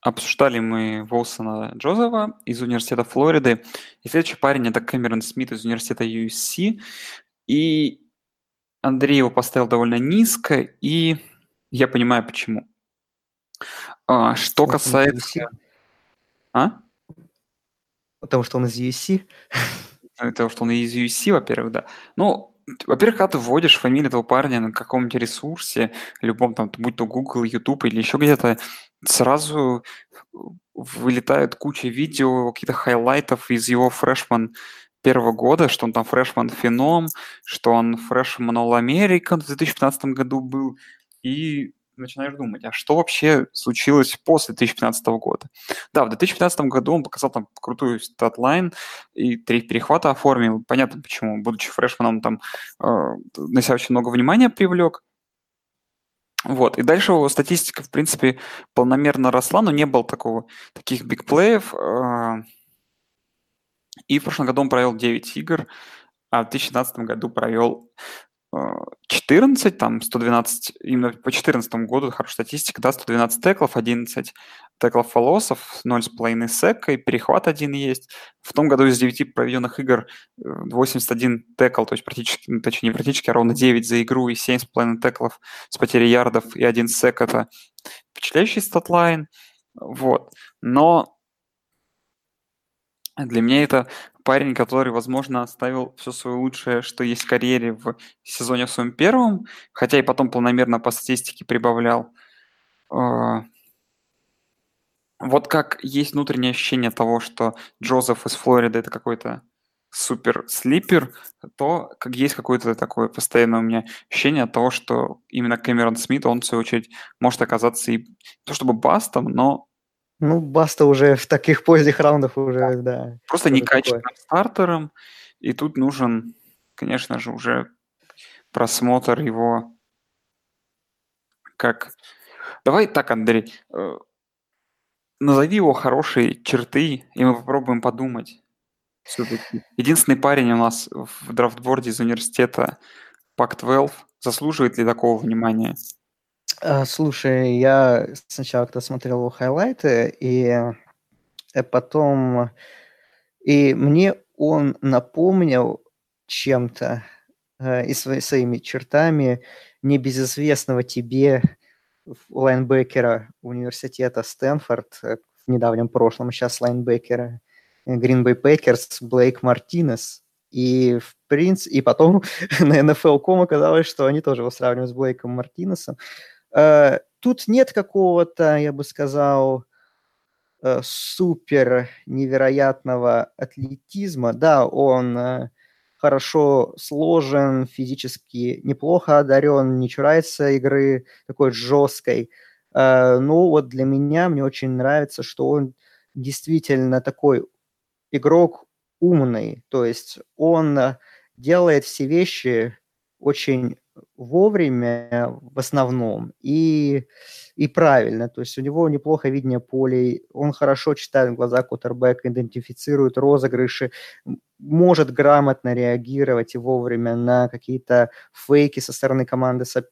Обсуждали мы Волсона Джозефа из университета Флориды. И следующий парень это Кэмерон Смит из университета USC. И Андрей его поставил довольно низко, и я понимаю почему. А, что касается... А? Потому что он из USC? Потому что он из USC, во-первых, да. Ну, во-первых, когда ты вводишь фамилию этого парня на каком-нибудь ресурсе, любом там, будь то Google, YouTube или еще где-то, сразу вылетают куча видео, каких-то хайлайтов из его freshman первого года, что он там freshman phenom, что он freshman All American в 2015 году был, и начинаешь думать, а что вообще случилось после 2015 года? Да, в 2015 году он показал там крутую статлайн и три перехвата оформил. Понятно почему, будучи фрешманом, там э, на себя очень много внимания привлек. Вот, и дальше его статистика, в принципе, полномерно росла, но не было такого, таких бигплеев. Э, и в прошлом году он провел 9 игр, а в 2017 году провел 14, там 112, именно по 2014 году хорошая статистика, да, 112 теклов, 11 теклов фолосов, 0,5 сека и перехват один есть. В том году из 9 проведенных игр 81 э, текл, то есть практически, ну, точнее не практически, а ровно 9 за игру и 7,5 теклов с потерей ярдов и 1 сек – это впечатляющий статлайн. Вот. Но для меня это парень, который, возможно, оставил все свое лучшее, что есть в карьере в сезоне в своем первом, хотя и потом планомерно по статистике прибавлял. А, вот как есть внутреннее ощущение того, что Джозеф из Флориды это какой-то супер слипер, то как есть какое-то такое постоянное у меня ощущение того, что именно Кэмерон Смит, он в свою очередь может оказаться и то чтобы бастом, но ну, Баста уже в таких поздних раундах уже, да. Просто некачественным стартером. И тут нужен, конечно же, уже просмотр его как... Давай так, Андрей, э, назови его хорошие черты, и мы попробуем подумать. Все-таки. Единственный парень у нас в драфтборде из университета Пак-12 заслуживает ли такого внимания? А, слушай, я сначала когда смотрел его хайлайты, и э, потом... И мне он напомнил чем-то э, и свои, своими чертами небезызвестного тебе лайнбекера университета Стэнфорд э, в недавнем прошлом, сейчас лайнбекера Green Bay Packers Блейк Мартинес. И в принципе, и потом на NFL.com оказалось, что они тоже его сравнивают с Блейком Мартинесом. Э, тут нет какого-то, я бы сказал, э, супер невероятного атлетизма. Да, он э, хорошо сложен, физически неплохо одарен, не чурается игры такой жесткой. Но вот для меня мне очень нравится, что он действительно такой игрок умный, то есть он делает все вещи очень вовремя в основном и, и правильно. То есть у него неплохо видение полей, он хорошо читает глаза кутербэка, идентифицирует розыгрыши, может грамотно реагировать и вовремя на какие-то фейки со стороны команды соп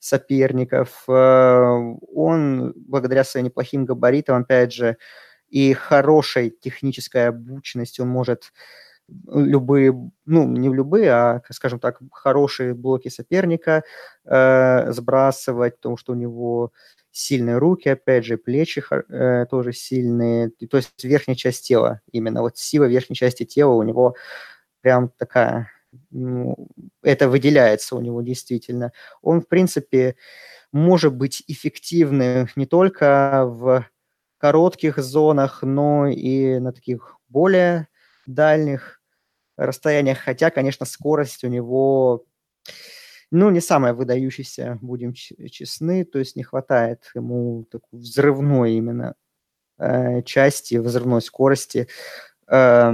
соперников. Э, он, благодаря своим неплохим габаритам, опять же, и хорошей технической обученности, он может любые, ну, не любые, а, скажем так, хорошие блоки соперника э, сбрасывать, потому что у него сильные руки, опять же, плечи э, тоже сильные, то есть верхняя часть тела, именно вот сила верхней части тела у него прям такая, ну, это выделяется у него действительно. Он, в принципе, может быть эффективным не только в коротких зонах, но и на таких более дальних расстояниях, хотя, конечно, скорость у него, ну, не самая выдающаяся, будем честны, то есть не хватает ему такой взрывной именно э, части, взрывной скорости. Э,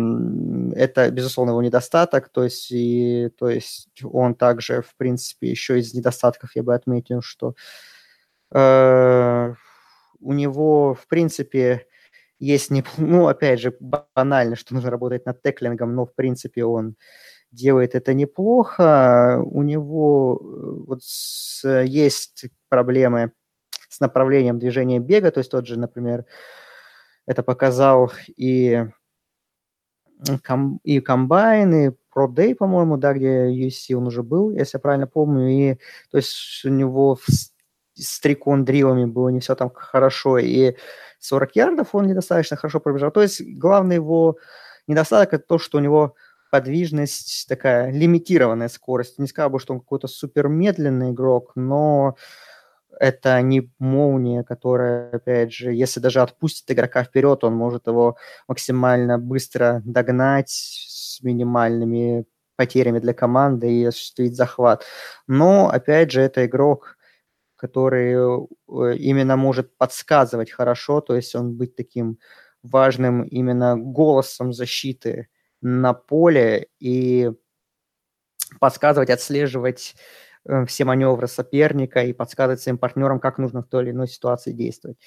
это, безусловно, его недостаток, то есть, и, то есть он также, в принципе, еще из недостатков я бы отметил, что э, у него, в принципе, есть, не, ну, опять же, банально, что нужно работать над теклингом, но, в принципе, он делает это неплохо. У него э, вот с, есть проблемы с направлением движения бега, то есть тот же, например, это показал и, ком, и комбайн, и Pro Day, по-моему, да, где USC он уже был, если я правильно помню, и то есть у него в, с трикон было не все там хорошо, и 40 ярдов он недостаточно хорошо пробежал. То есть главный его недостаток это то, что у него подвижность такая лимитированная скорость. Не сказал бы, что он какой-то супер медленный игрок, но это не молния, которая, опять же, если даже отпустит игрока вперед, он может его максимально быстро догнать, с минимальными потерями для команды и осуществить захват. Но, опять же, это игрок, который э, именно может подсказывать хорошо, то есть он быть таким важным именно голосом защиты на поле и подсказывать, отслеживать э, все маневры соперника и подсказывать своим партнерам, как нужно в той или иной ситуации действовать.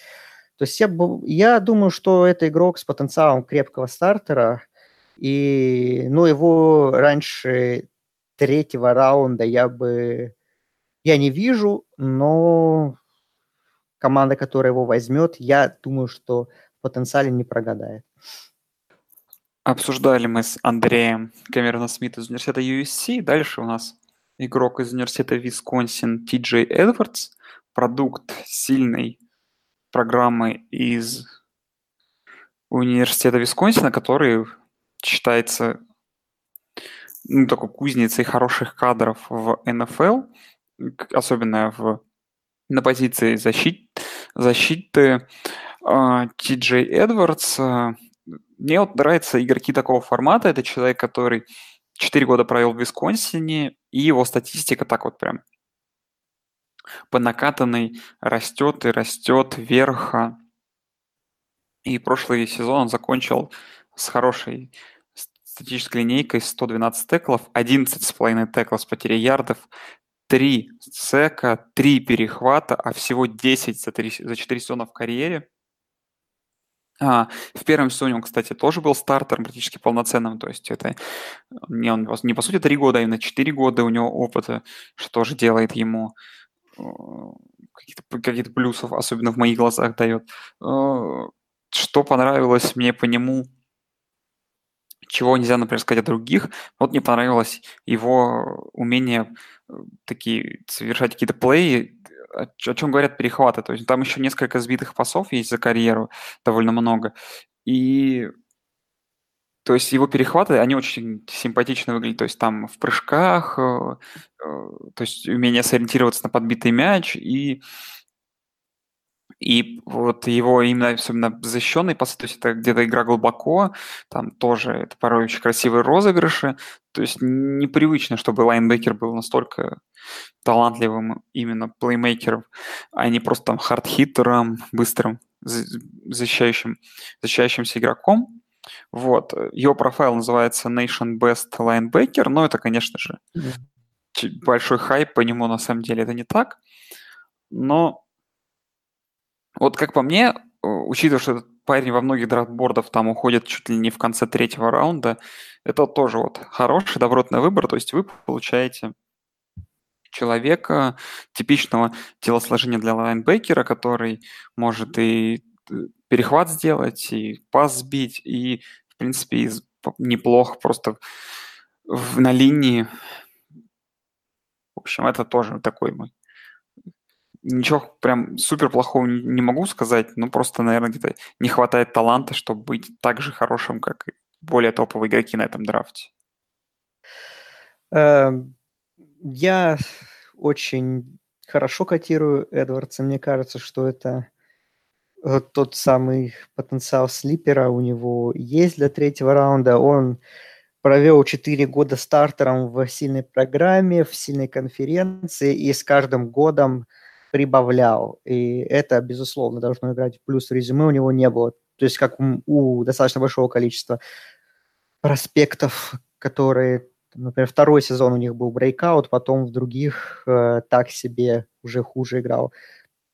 То есть я, я думаю, что это игрок с потенциалом крепкого стартера, и ну, его раньше третьего раунда я бы я не вижу, но команда, которая его возьмет, я думаю, что потенциале не прогадает. Обсуждали мы с Андреем Камерона Смит из университета USC. Дальше у нас игрок из университета Висконсин Ти Джей Эдвардс. Продукт сильной программы из университета Висконсина, который считается ну, такой кузницей хороших кадров в НФЛ, особенно в, на позиции защит, защиты. А, Ти Джей Эдвардс мне вот нравятся игроки такого формата. Это человек, который 4 года провел в Висконсине, и его статистика так вот прям по накатанной растет и растет вверх. И прошлый сезон он закончил с хорошей статической линейкой 112 теклов, 11,5 теклов с потерей ярдов, 3 сека, 3 перехвата, а всего 10 за, 3, за 4 сезона в карьере. А, в первом сезоне он, кстати, тоже был стартером практически полноценным, то есть это не, он, не по сути 3 года, а именно 4 года у него опыта, что тоже делает ему э, каких-то каких плюсов, особенно в моих глазах дает. Э, что понравилось мне по нему, чего нельзя, например, сказать о других, вот мне понравилось его умение такие совершать какие-то плей, о, чем говорят перехваты. То есть там еще несколько сбитых пасов есть за карьеру, довольно много. И то есть его перехваты, они очень симпатично выглядят. То есть там в прыжках, э, э, то есть умение сориентироваться на подбитый мяч и и вот его именно особенно защищенный пасы, то есть это где-то игра глубоко, там тоже это порой очень красивые розыгрыши. То есть непривычно, чтобы лайнбекер был настолько талантливым именно плеймейкером, а не просто там хардхиттером, быстрым защищающим, защищающимся игроком. Вот. Его профайл называется Nation Best Linebacker, но это, конечно же, mm-hmm. большой хайп по нему на самом деле это не так. Но вот как по мне, учитывая, что этот парень во многих драфтбордах там уходит чуть ли не в конце третьего раунда, это тоже вот хороший, добротный выбор. То есть вы получаете человека, типичного телосложения для лайнбекера, который может и э, перехват сделать, и пас сбить, и, в принципе, неплохо просто в, на линии. В общем, это тоже такой мой ничего прям супер плохого не могу сказать, но просто, наверное, где-то не хватает таланта, чтобы быть так же хорошим, как и более топовые игроки на этом драфте. Эм, я очень хорошо котирую Эдвардса. Мне кажется, что это тот самый потенциал слипера у него есть для третьего раунда. Он провел 4 года стартером в сильной программе, в сильной конференции, и с каждым годом прибавлял. И это, безусловно, должно играть в плюс резюме у него не было. То есть как у, достаточно большого количества проспектов, которые, например, второй сезон у них был брейкаут, потом в других э, так себе уже хуже играл.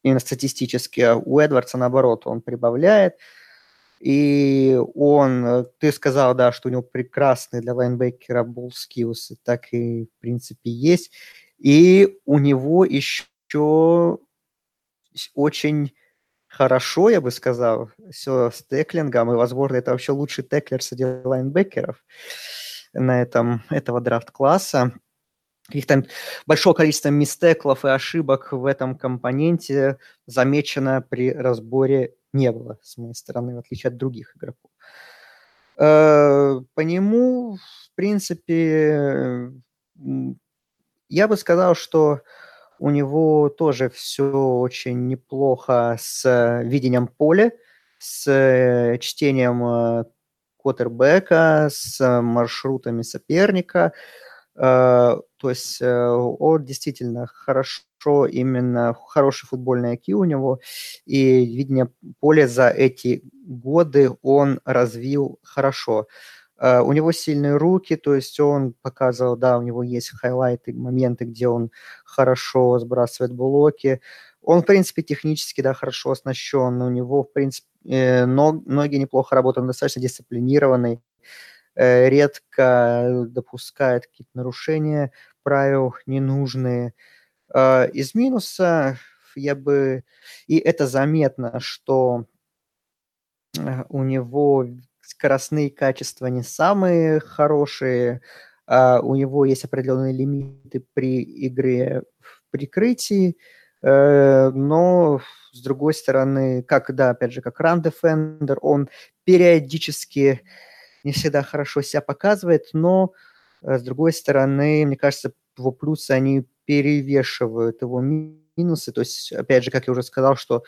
Именно статистически. У Эдвардса, наоборот, он прибавляет. И он, ты сказал, да, что у него прекрасный для лайнбекера был skills, так и, в принципе, есть. И у него еще еще очень хорошо, я бы сказал, все с теклингом, и, возможно, это вообще лучший теклер среди лайнбекеров на этом, этого драфт-класса. Каких-то большого количества мистеклов и ошибок в этом компоненте замечено при разборе не было с моей стороны, в отличие от других игроков. Э, по нему, в принципе, я бы сказал, что у него тоже все очень неплохо с видением поля, с чтением квотербека с маршрутами соперника. Э, то есть э, он действительно хорошо, именно хороший футбольный IQ у него, и видение поля за эти годы он развил хорошо. Uh, у него сильные руки, то есть он показывал, да, у него есть хайлайты, моменты, где он хорошо сбрасывает блоки. Он, в принципе, технически, да, хорошо оснащен, у него, в принципе, э, ног, ноги неплохо работают, он достаточно дисциплинированный, э, редко допускает какие-то нарушения правил ненужные. Э, из минуса я бы... И это заметно, что э, у него скоростные качества не самые хорошие, а у него есть определенные лимиты при игре в прикрытии, э, но с другой стороны, как, да, опять же, как run defender, он периодически не всегда хорошо себя показывает, но э, с другой стороны, мне кажется, его плюсы, они перевешивают его минусы. То есть, опять же, как я уже сказал, что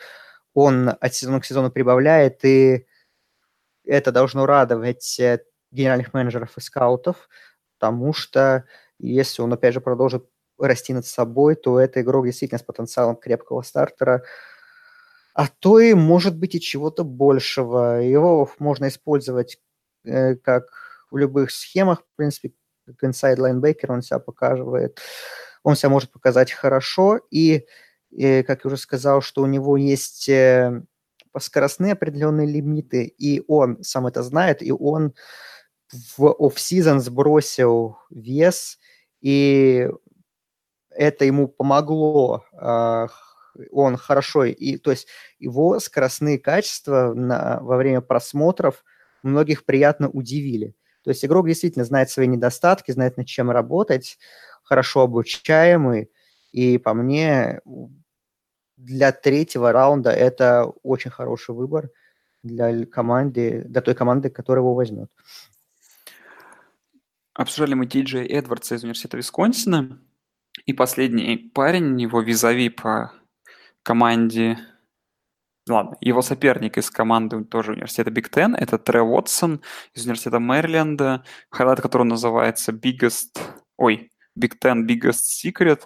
он от сезона к сезону прибавляет, и это должно радовать э, генеральных менеджеров и скаутов, потому что если он, опять же, продолжит расти над собой, то это игрок действительно с потенциалом крепкого стартера, а то и, может быть, и чего-то большего. Его можно использовать э, как в любых схемах, в принципе, как inside linebacker он себя показывает. Он себя может показать хорошо, и, и как я уже сказал, что у него есть э, скоростные определенные лимиты, и он сам это знает, и он в оф-сезон сбросил вес, и это ему помогло. А, он хорошо, и то есть его скоростные качества на, во время просмотров многих приятно удивили. То есть игрок действительно знает свои недостатки, знает над чем работать, хорошо обучаемый, и по мне для третьего раунда это очень хороший выбор для команды, для той команды, которая его возьмет. Обсуждали мы Ти Джей Эдвардса из университета Висконсина. И последний парень, его визави по команде... Ладно, его соперник из команды тоже университета Big Ten, это Трэ Уотсон из университета Мэриленда, хайлайт которого называется Biggest... Ой, Big Ten Biggest Secret.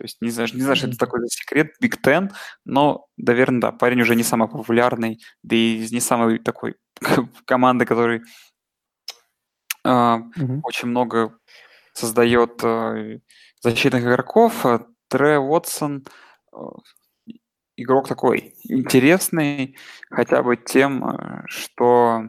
То есть не знаю, не знаю, что это такой секрет, Big Ten, но, наверное, да, парень уже не самый популярный, да и не самой такой команды, который э, mm-hmm. очень много создает э, защитных игроков. Тре Уотсон э, игрок такой интересный, хотя бы тем, э, что,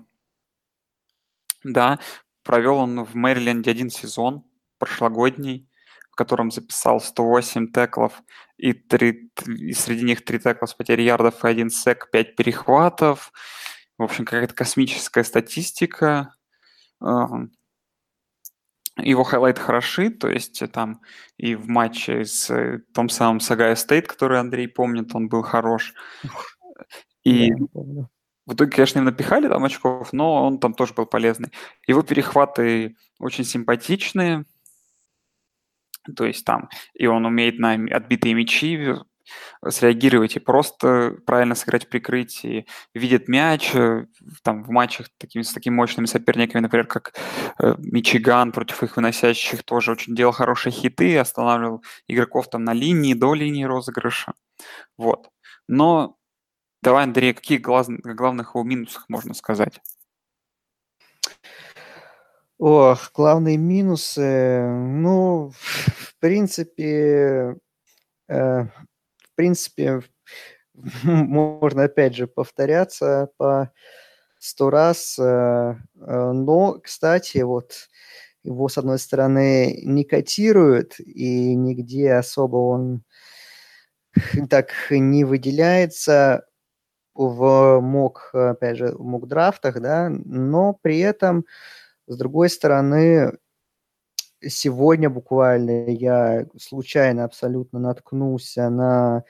да, провел он в Мэриленде один сезон прошлогодний, в котором записал 108 теклов, и, 3, и среди них 3 текла с потерей ярдов и 1 сек, 5 перехватов. В общем, какая-то космическая статистика. Его хайлайты хороши, то есть там и в матче с э, том самым Сагая Стейт, который Андрей помнит, он был хорош. И в итоге, конечно, им напихали там очков, но он там тоже был полезный. Его перехваты очень симпатичные, то есть там и он умеет на отбитые мячи среагировать и просто правильно сыграть в прикрытии, видит мяч э, там в матчах такими, с такими мощными соперниками, например, как э, Мичиган против их выносящих тоже очень делал хорошие хиты, останавливал игроков там на линии, до линии розыгрыша. Вот. Но давай, Андрей, какие глаз, главных его минусах можно сказать? Ох, главные минусы, ну, в принципе, э, в принципе, можно опять же повторяться по сто раз, э, э, но, кстати, вот его, с одной стороны, не котируют, и нигде особо он так не выделяется в мок, опять же, в мок драфтах, да, но при этом с другой стороны, сегодня буквально я случайно абсолютно наткнулся на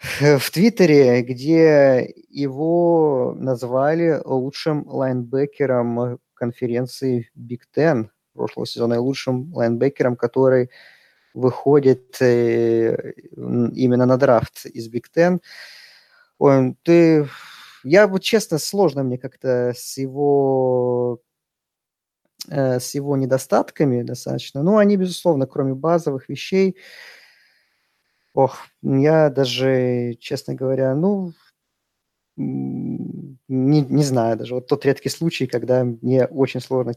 в Твиттере, где его назвали лучшим лайнбекером конференции Big Ten прошлого сезона и лучшим лайнбекером, который выходит э, именно на драфт из Big Ten. Ой, ты я вот честно, сложно мне как-то с его э, с его недостатками достаточно. Ну, они, безусловно, кроме базовых вещей, ох, я даже, честно говоря, ну, не, не знаю даже. Вот тот редкий случай, когда мне очень сложно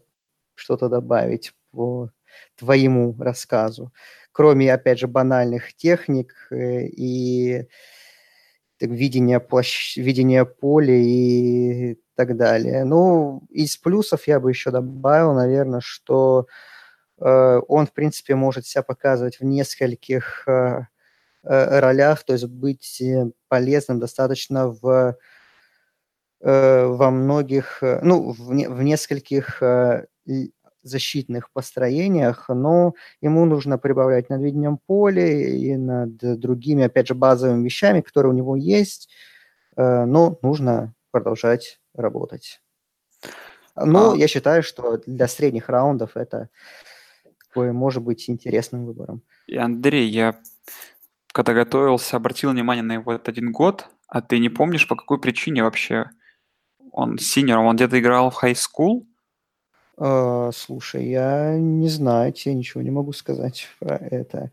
что-то добавить по твоему рассказу. Кроме, опять же, банальных техник э, и видения, площ... видения поля и так далее. Ну, из плюсов я бы еще добавил, наверное, что э, он, в принципе, может себя показывать в нескольких э, э, ролях, то есть быть э, полезным достаточно в э, во многих, ну, в, не, в нескольких защитных построениях, но ему нужно прибавлять над видением поля и над другими, опять же, базовыми вещами, которые у него есть, э, но нужно продолжать работать. Но а... я считаю, что для средних раундов это такое может быть интересным выбором. И Андрей, я когда готовился, обратил внимание на его этот один год, а ты не помнишь, по какой причине вообще он синер, он где-то играл в high school, а, слушай, я не знаю, тебе ничего не могу сказать про это.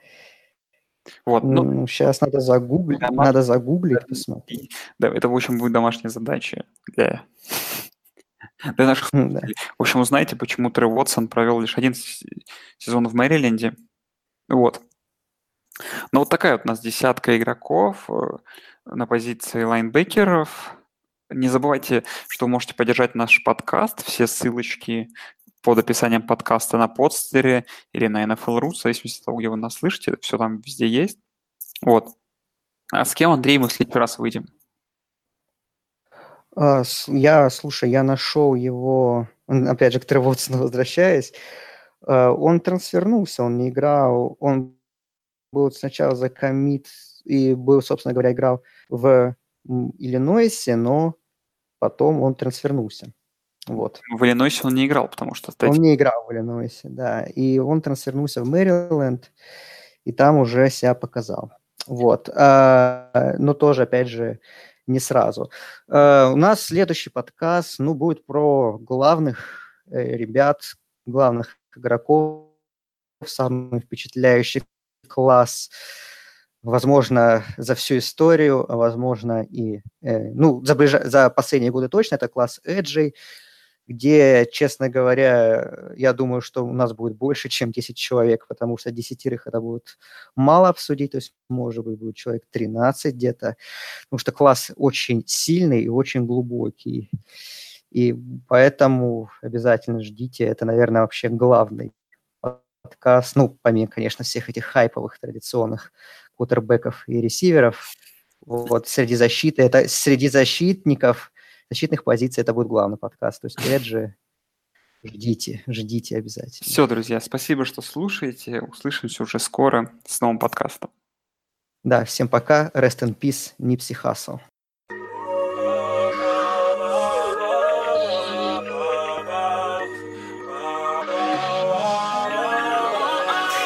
Вот, ну, сейчас надо загуглить, домаш... надо загуглить, посмотреть. Да, это, в общем, будет домашняя задача для, для наших да. В общем, узнаете, почему Трей Уотсон провел лишь один сезон в Мэриленде. Вот. Ну, вот такая вот у нас десятка игроков э, на позиции лайнбекеров. Не забывайте, что вы можете поддержать наш подкаст. Все ссылочки под описанием подкаста на подстере или на NFL.ru, в зависимости от того, где вы нас слышите. Все там везде есть. Вот. А с кем, Андрей, мы в следующий раз выйдем? А, я, слушай, я нашел его, опять же, к Тревотсону возвращаясь, а, он трансфернулся, он не играл, он был сначала за комит и был, собственно говоря, играл в Иллинойсе, но потом он трансфернулся. Вот. В Иллинойсе он не играл, потому что... Он не играл в Иллинойсе, да. И он трансфернулся в Мэриленд, и там уже себя показал. Вот. А, но тоже, опять же, не сразу. А, у нас следующий подкаст, ну, будет про главных э, ребят, главных игроков, самый впечатляющий класс возможно, за всю историю, возможно и, э, ну, за, ближ... за последние годы точно, это класс Эджей, где, честно говоря, я думаю, что у нас будет больше, чем 10 человек, потому что десятерых это будет мало обсудить, то есть, может быть, будет человек 13 где-то, потому что класс очень сильный и очень глубокий. И поэтому обязательно ждите, это, наверное, вообще главный подкаст, ну, помимо, конечно, всех этих хайповых традиционных кутербеков и ресиверов. Вот среди защиты, это среди защитников, защитных позиций это будет главный подкаст. То есть, опять же, ждите, ждите обязательно. Все, друзья, спасибо, что слушаете. Услышимся уже скоро с новым подкастом. Да, всем пока. Rest in peace, Нипси Хассел.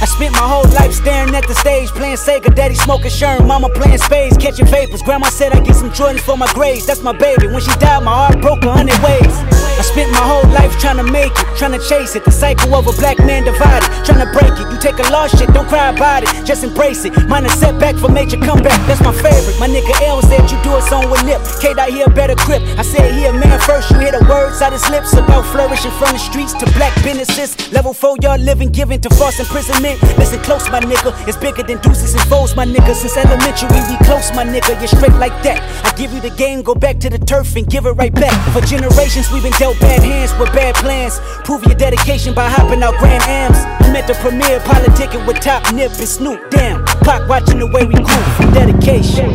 I spent my whole life staring at the stage, playing Sega, daddy smoking Sherm, mama playing spades, catching vapors. Grandma said I get some Jordans for my grades, that's my baby. When she died, my heart broke a hundred ways. I spent my whole life trying to make it, trying to chase it. The cycle of a black man divided, trying to break it. You take a lost shit, don't cry about it, just embrace it. Mine a setback for major comeback, that's my favorite. My nigga L said you do a song with Nip. K dot here better grip. I said he a man first, you hear the words out his lips about flourishing from the streets to black businesses. Level 4, y'all living, giving to false imprisonment. Listen close, my nigga. It's bigger than deuces and foes, my nigga. Since elementary, we close, my nigga. You're straight like that. I give you the game, go back to the turf and give it right back. For generations, we've been dealt bad hands with bad plans. Prove your dedication by hopping out Grand Ams. I'm at the premiere, politicking with Top Nip and Snoop. Damn, Pac watching the way we groove from dedication.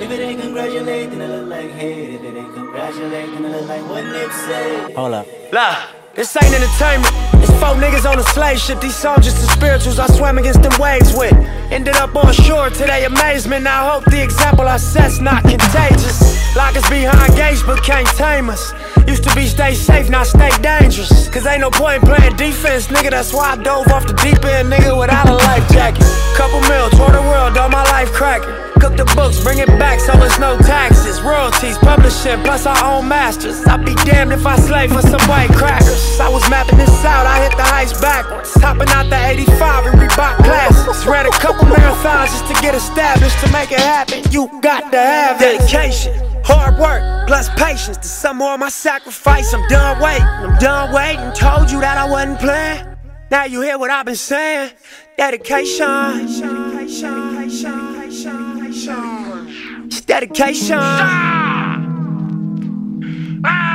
If it ain't congratulate, then it look like hate. If it ain't congratulate, then it look like what Nip say. Hold up. Lah, this ain't entertainment. It's four niggas on a slave ship. These just the spirituals I swam against them waves with. Ended up on shore to their amazement. I hope the example I set's not contagious. Lock us behind gates, but can't tame us. Used to be stay safe, now stay dangerous. Cause ain't no point in playing defense, nigga. That's why I dove off the deep end, nigga, without a life jacket. Couple mil, tour the world, all my life cracking. Cook the books, bring it back so it's no taxes. Royalties, publishing, plus our own masters. I'd be damned if I slave for some white crackers. I was mapping this out, I hit the heights backwards. Hopping out the 85 and Reebok classics. Ran a couple marathons just to get established. To make it happen, you got to have dedication. Hard work plus patience to more of my sacrifice. I'm done waiting, I'm done waiting. Told you that I wasn't playing. Now you hear what I've been saying. Dedication. Dedication. Dedication. It's dedication. Ah! Ah!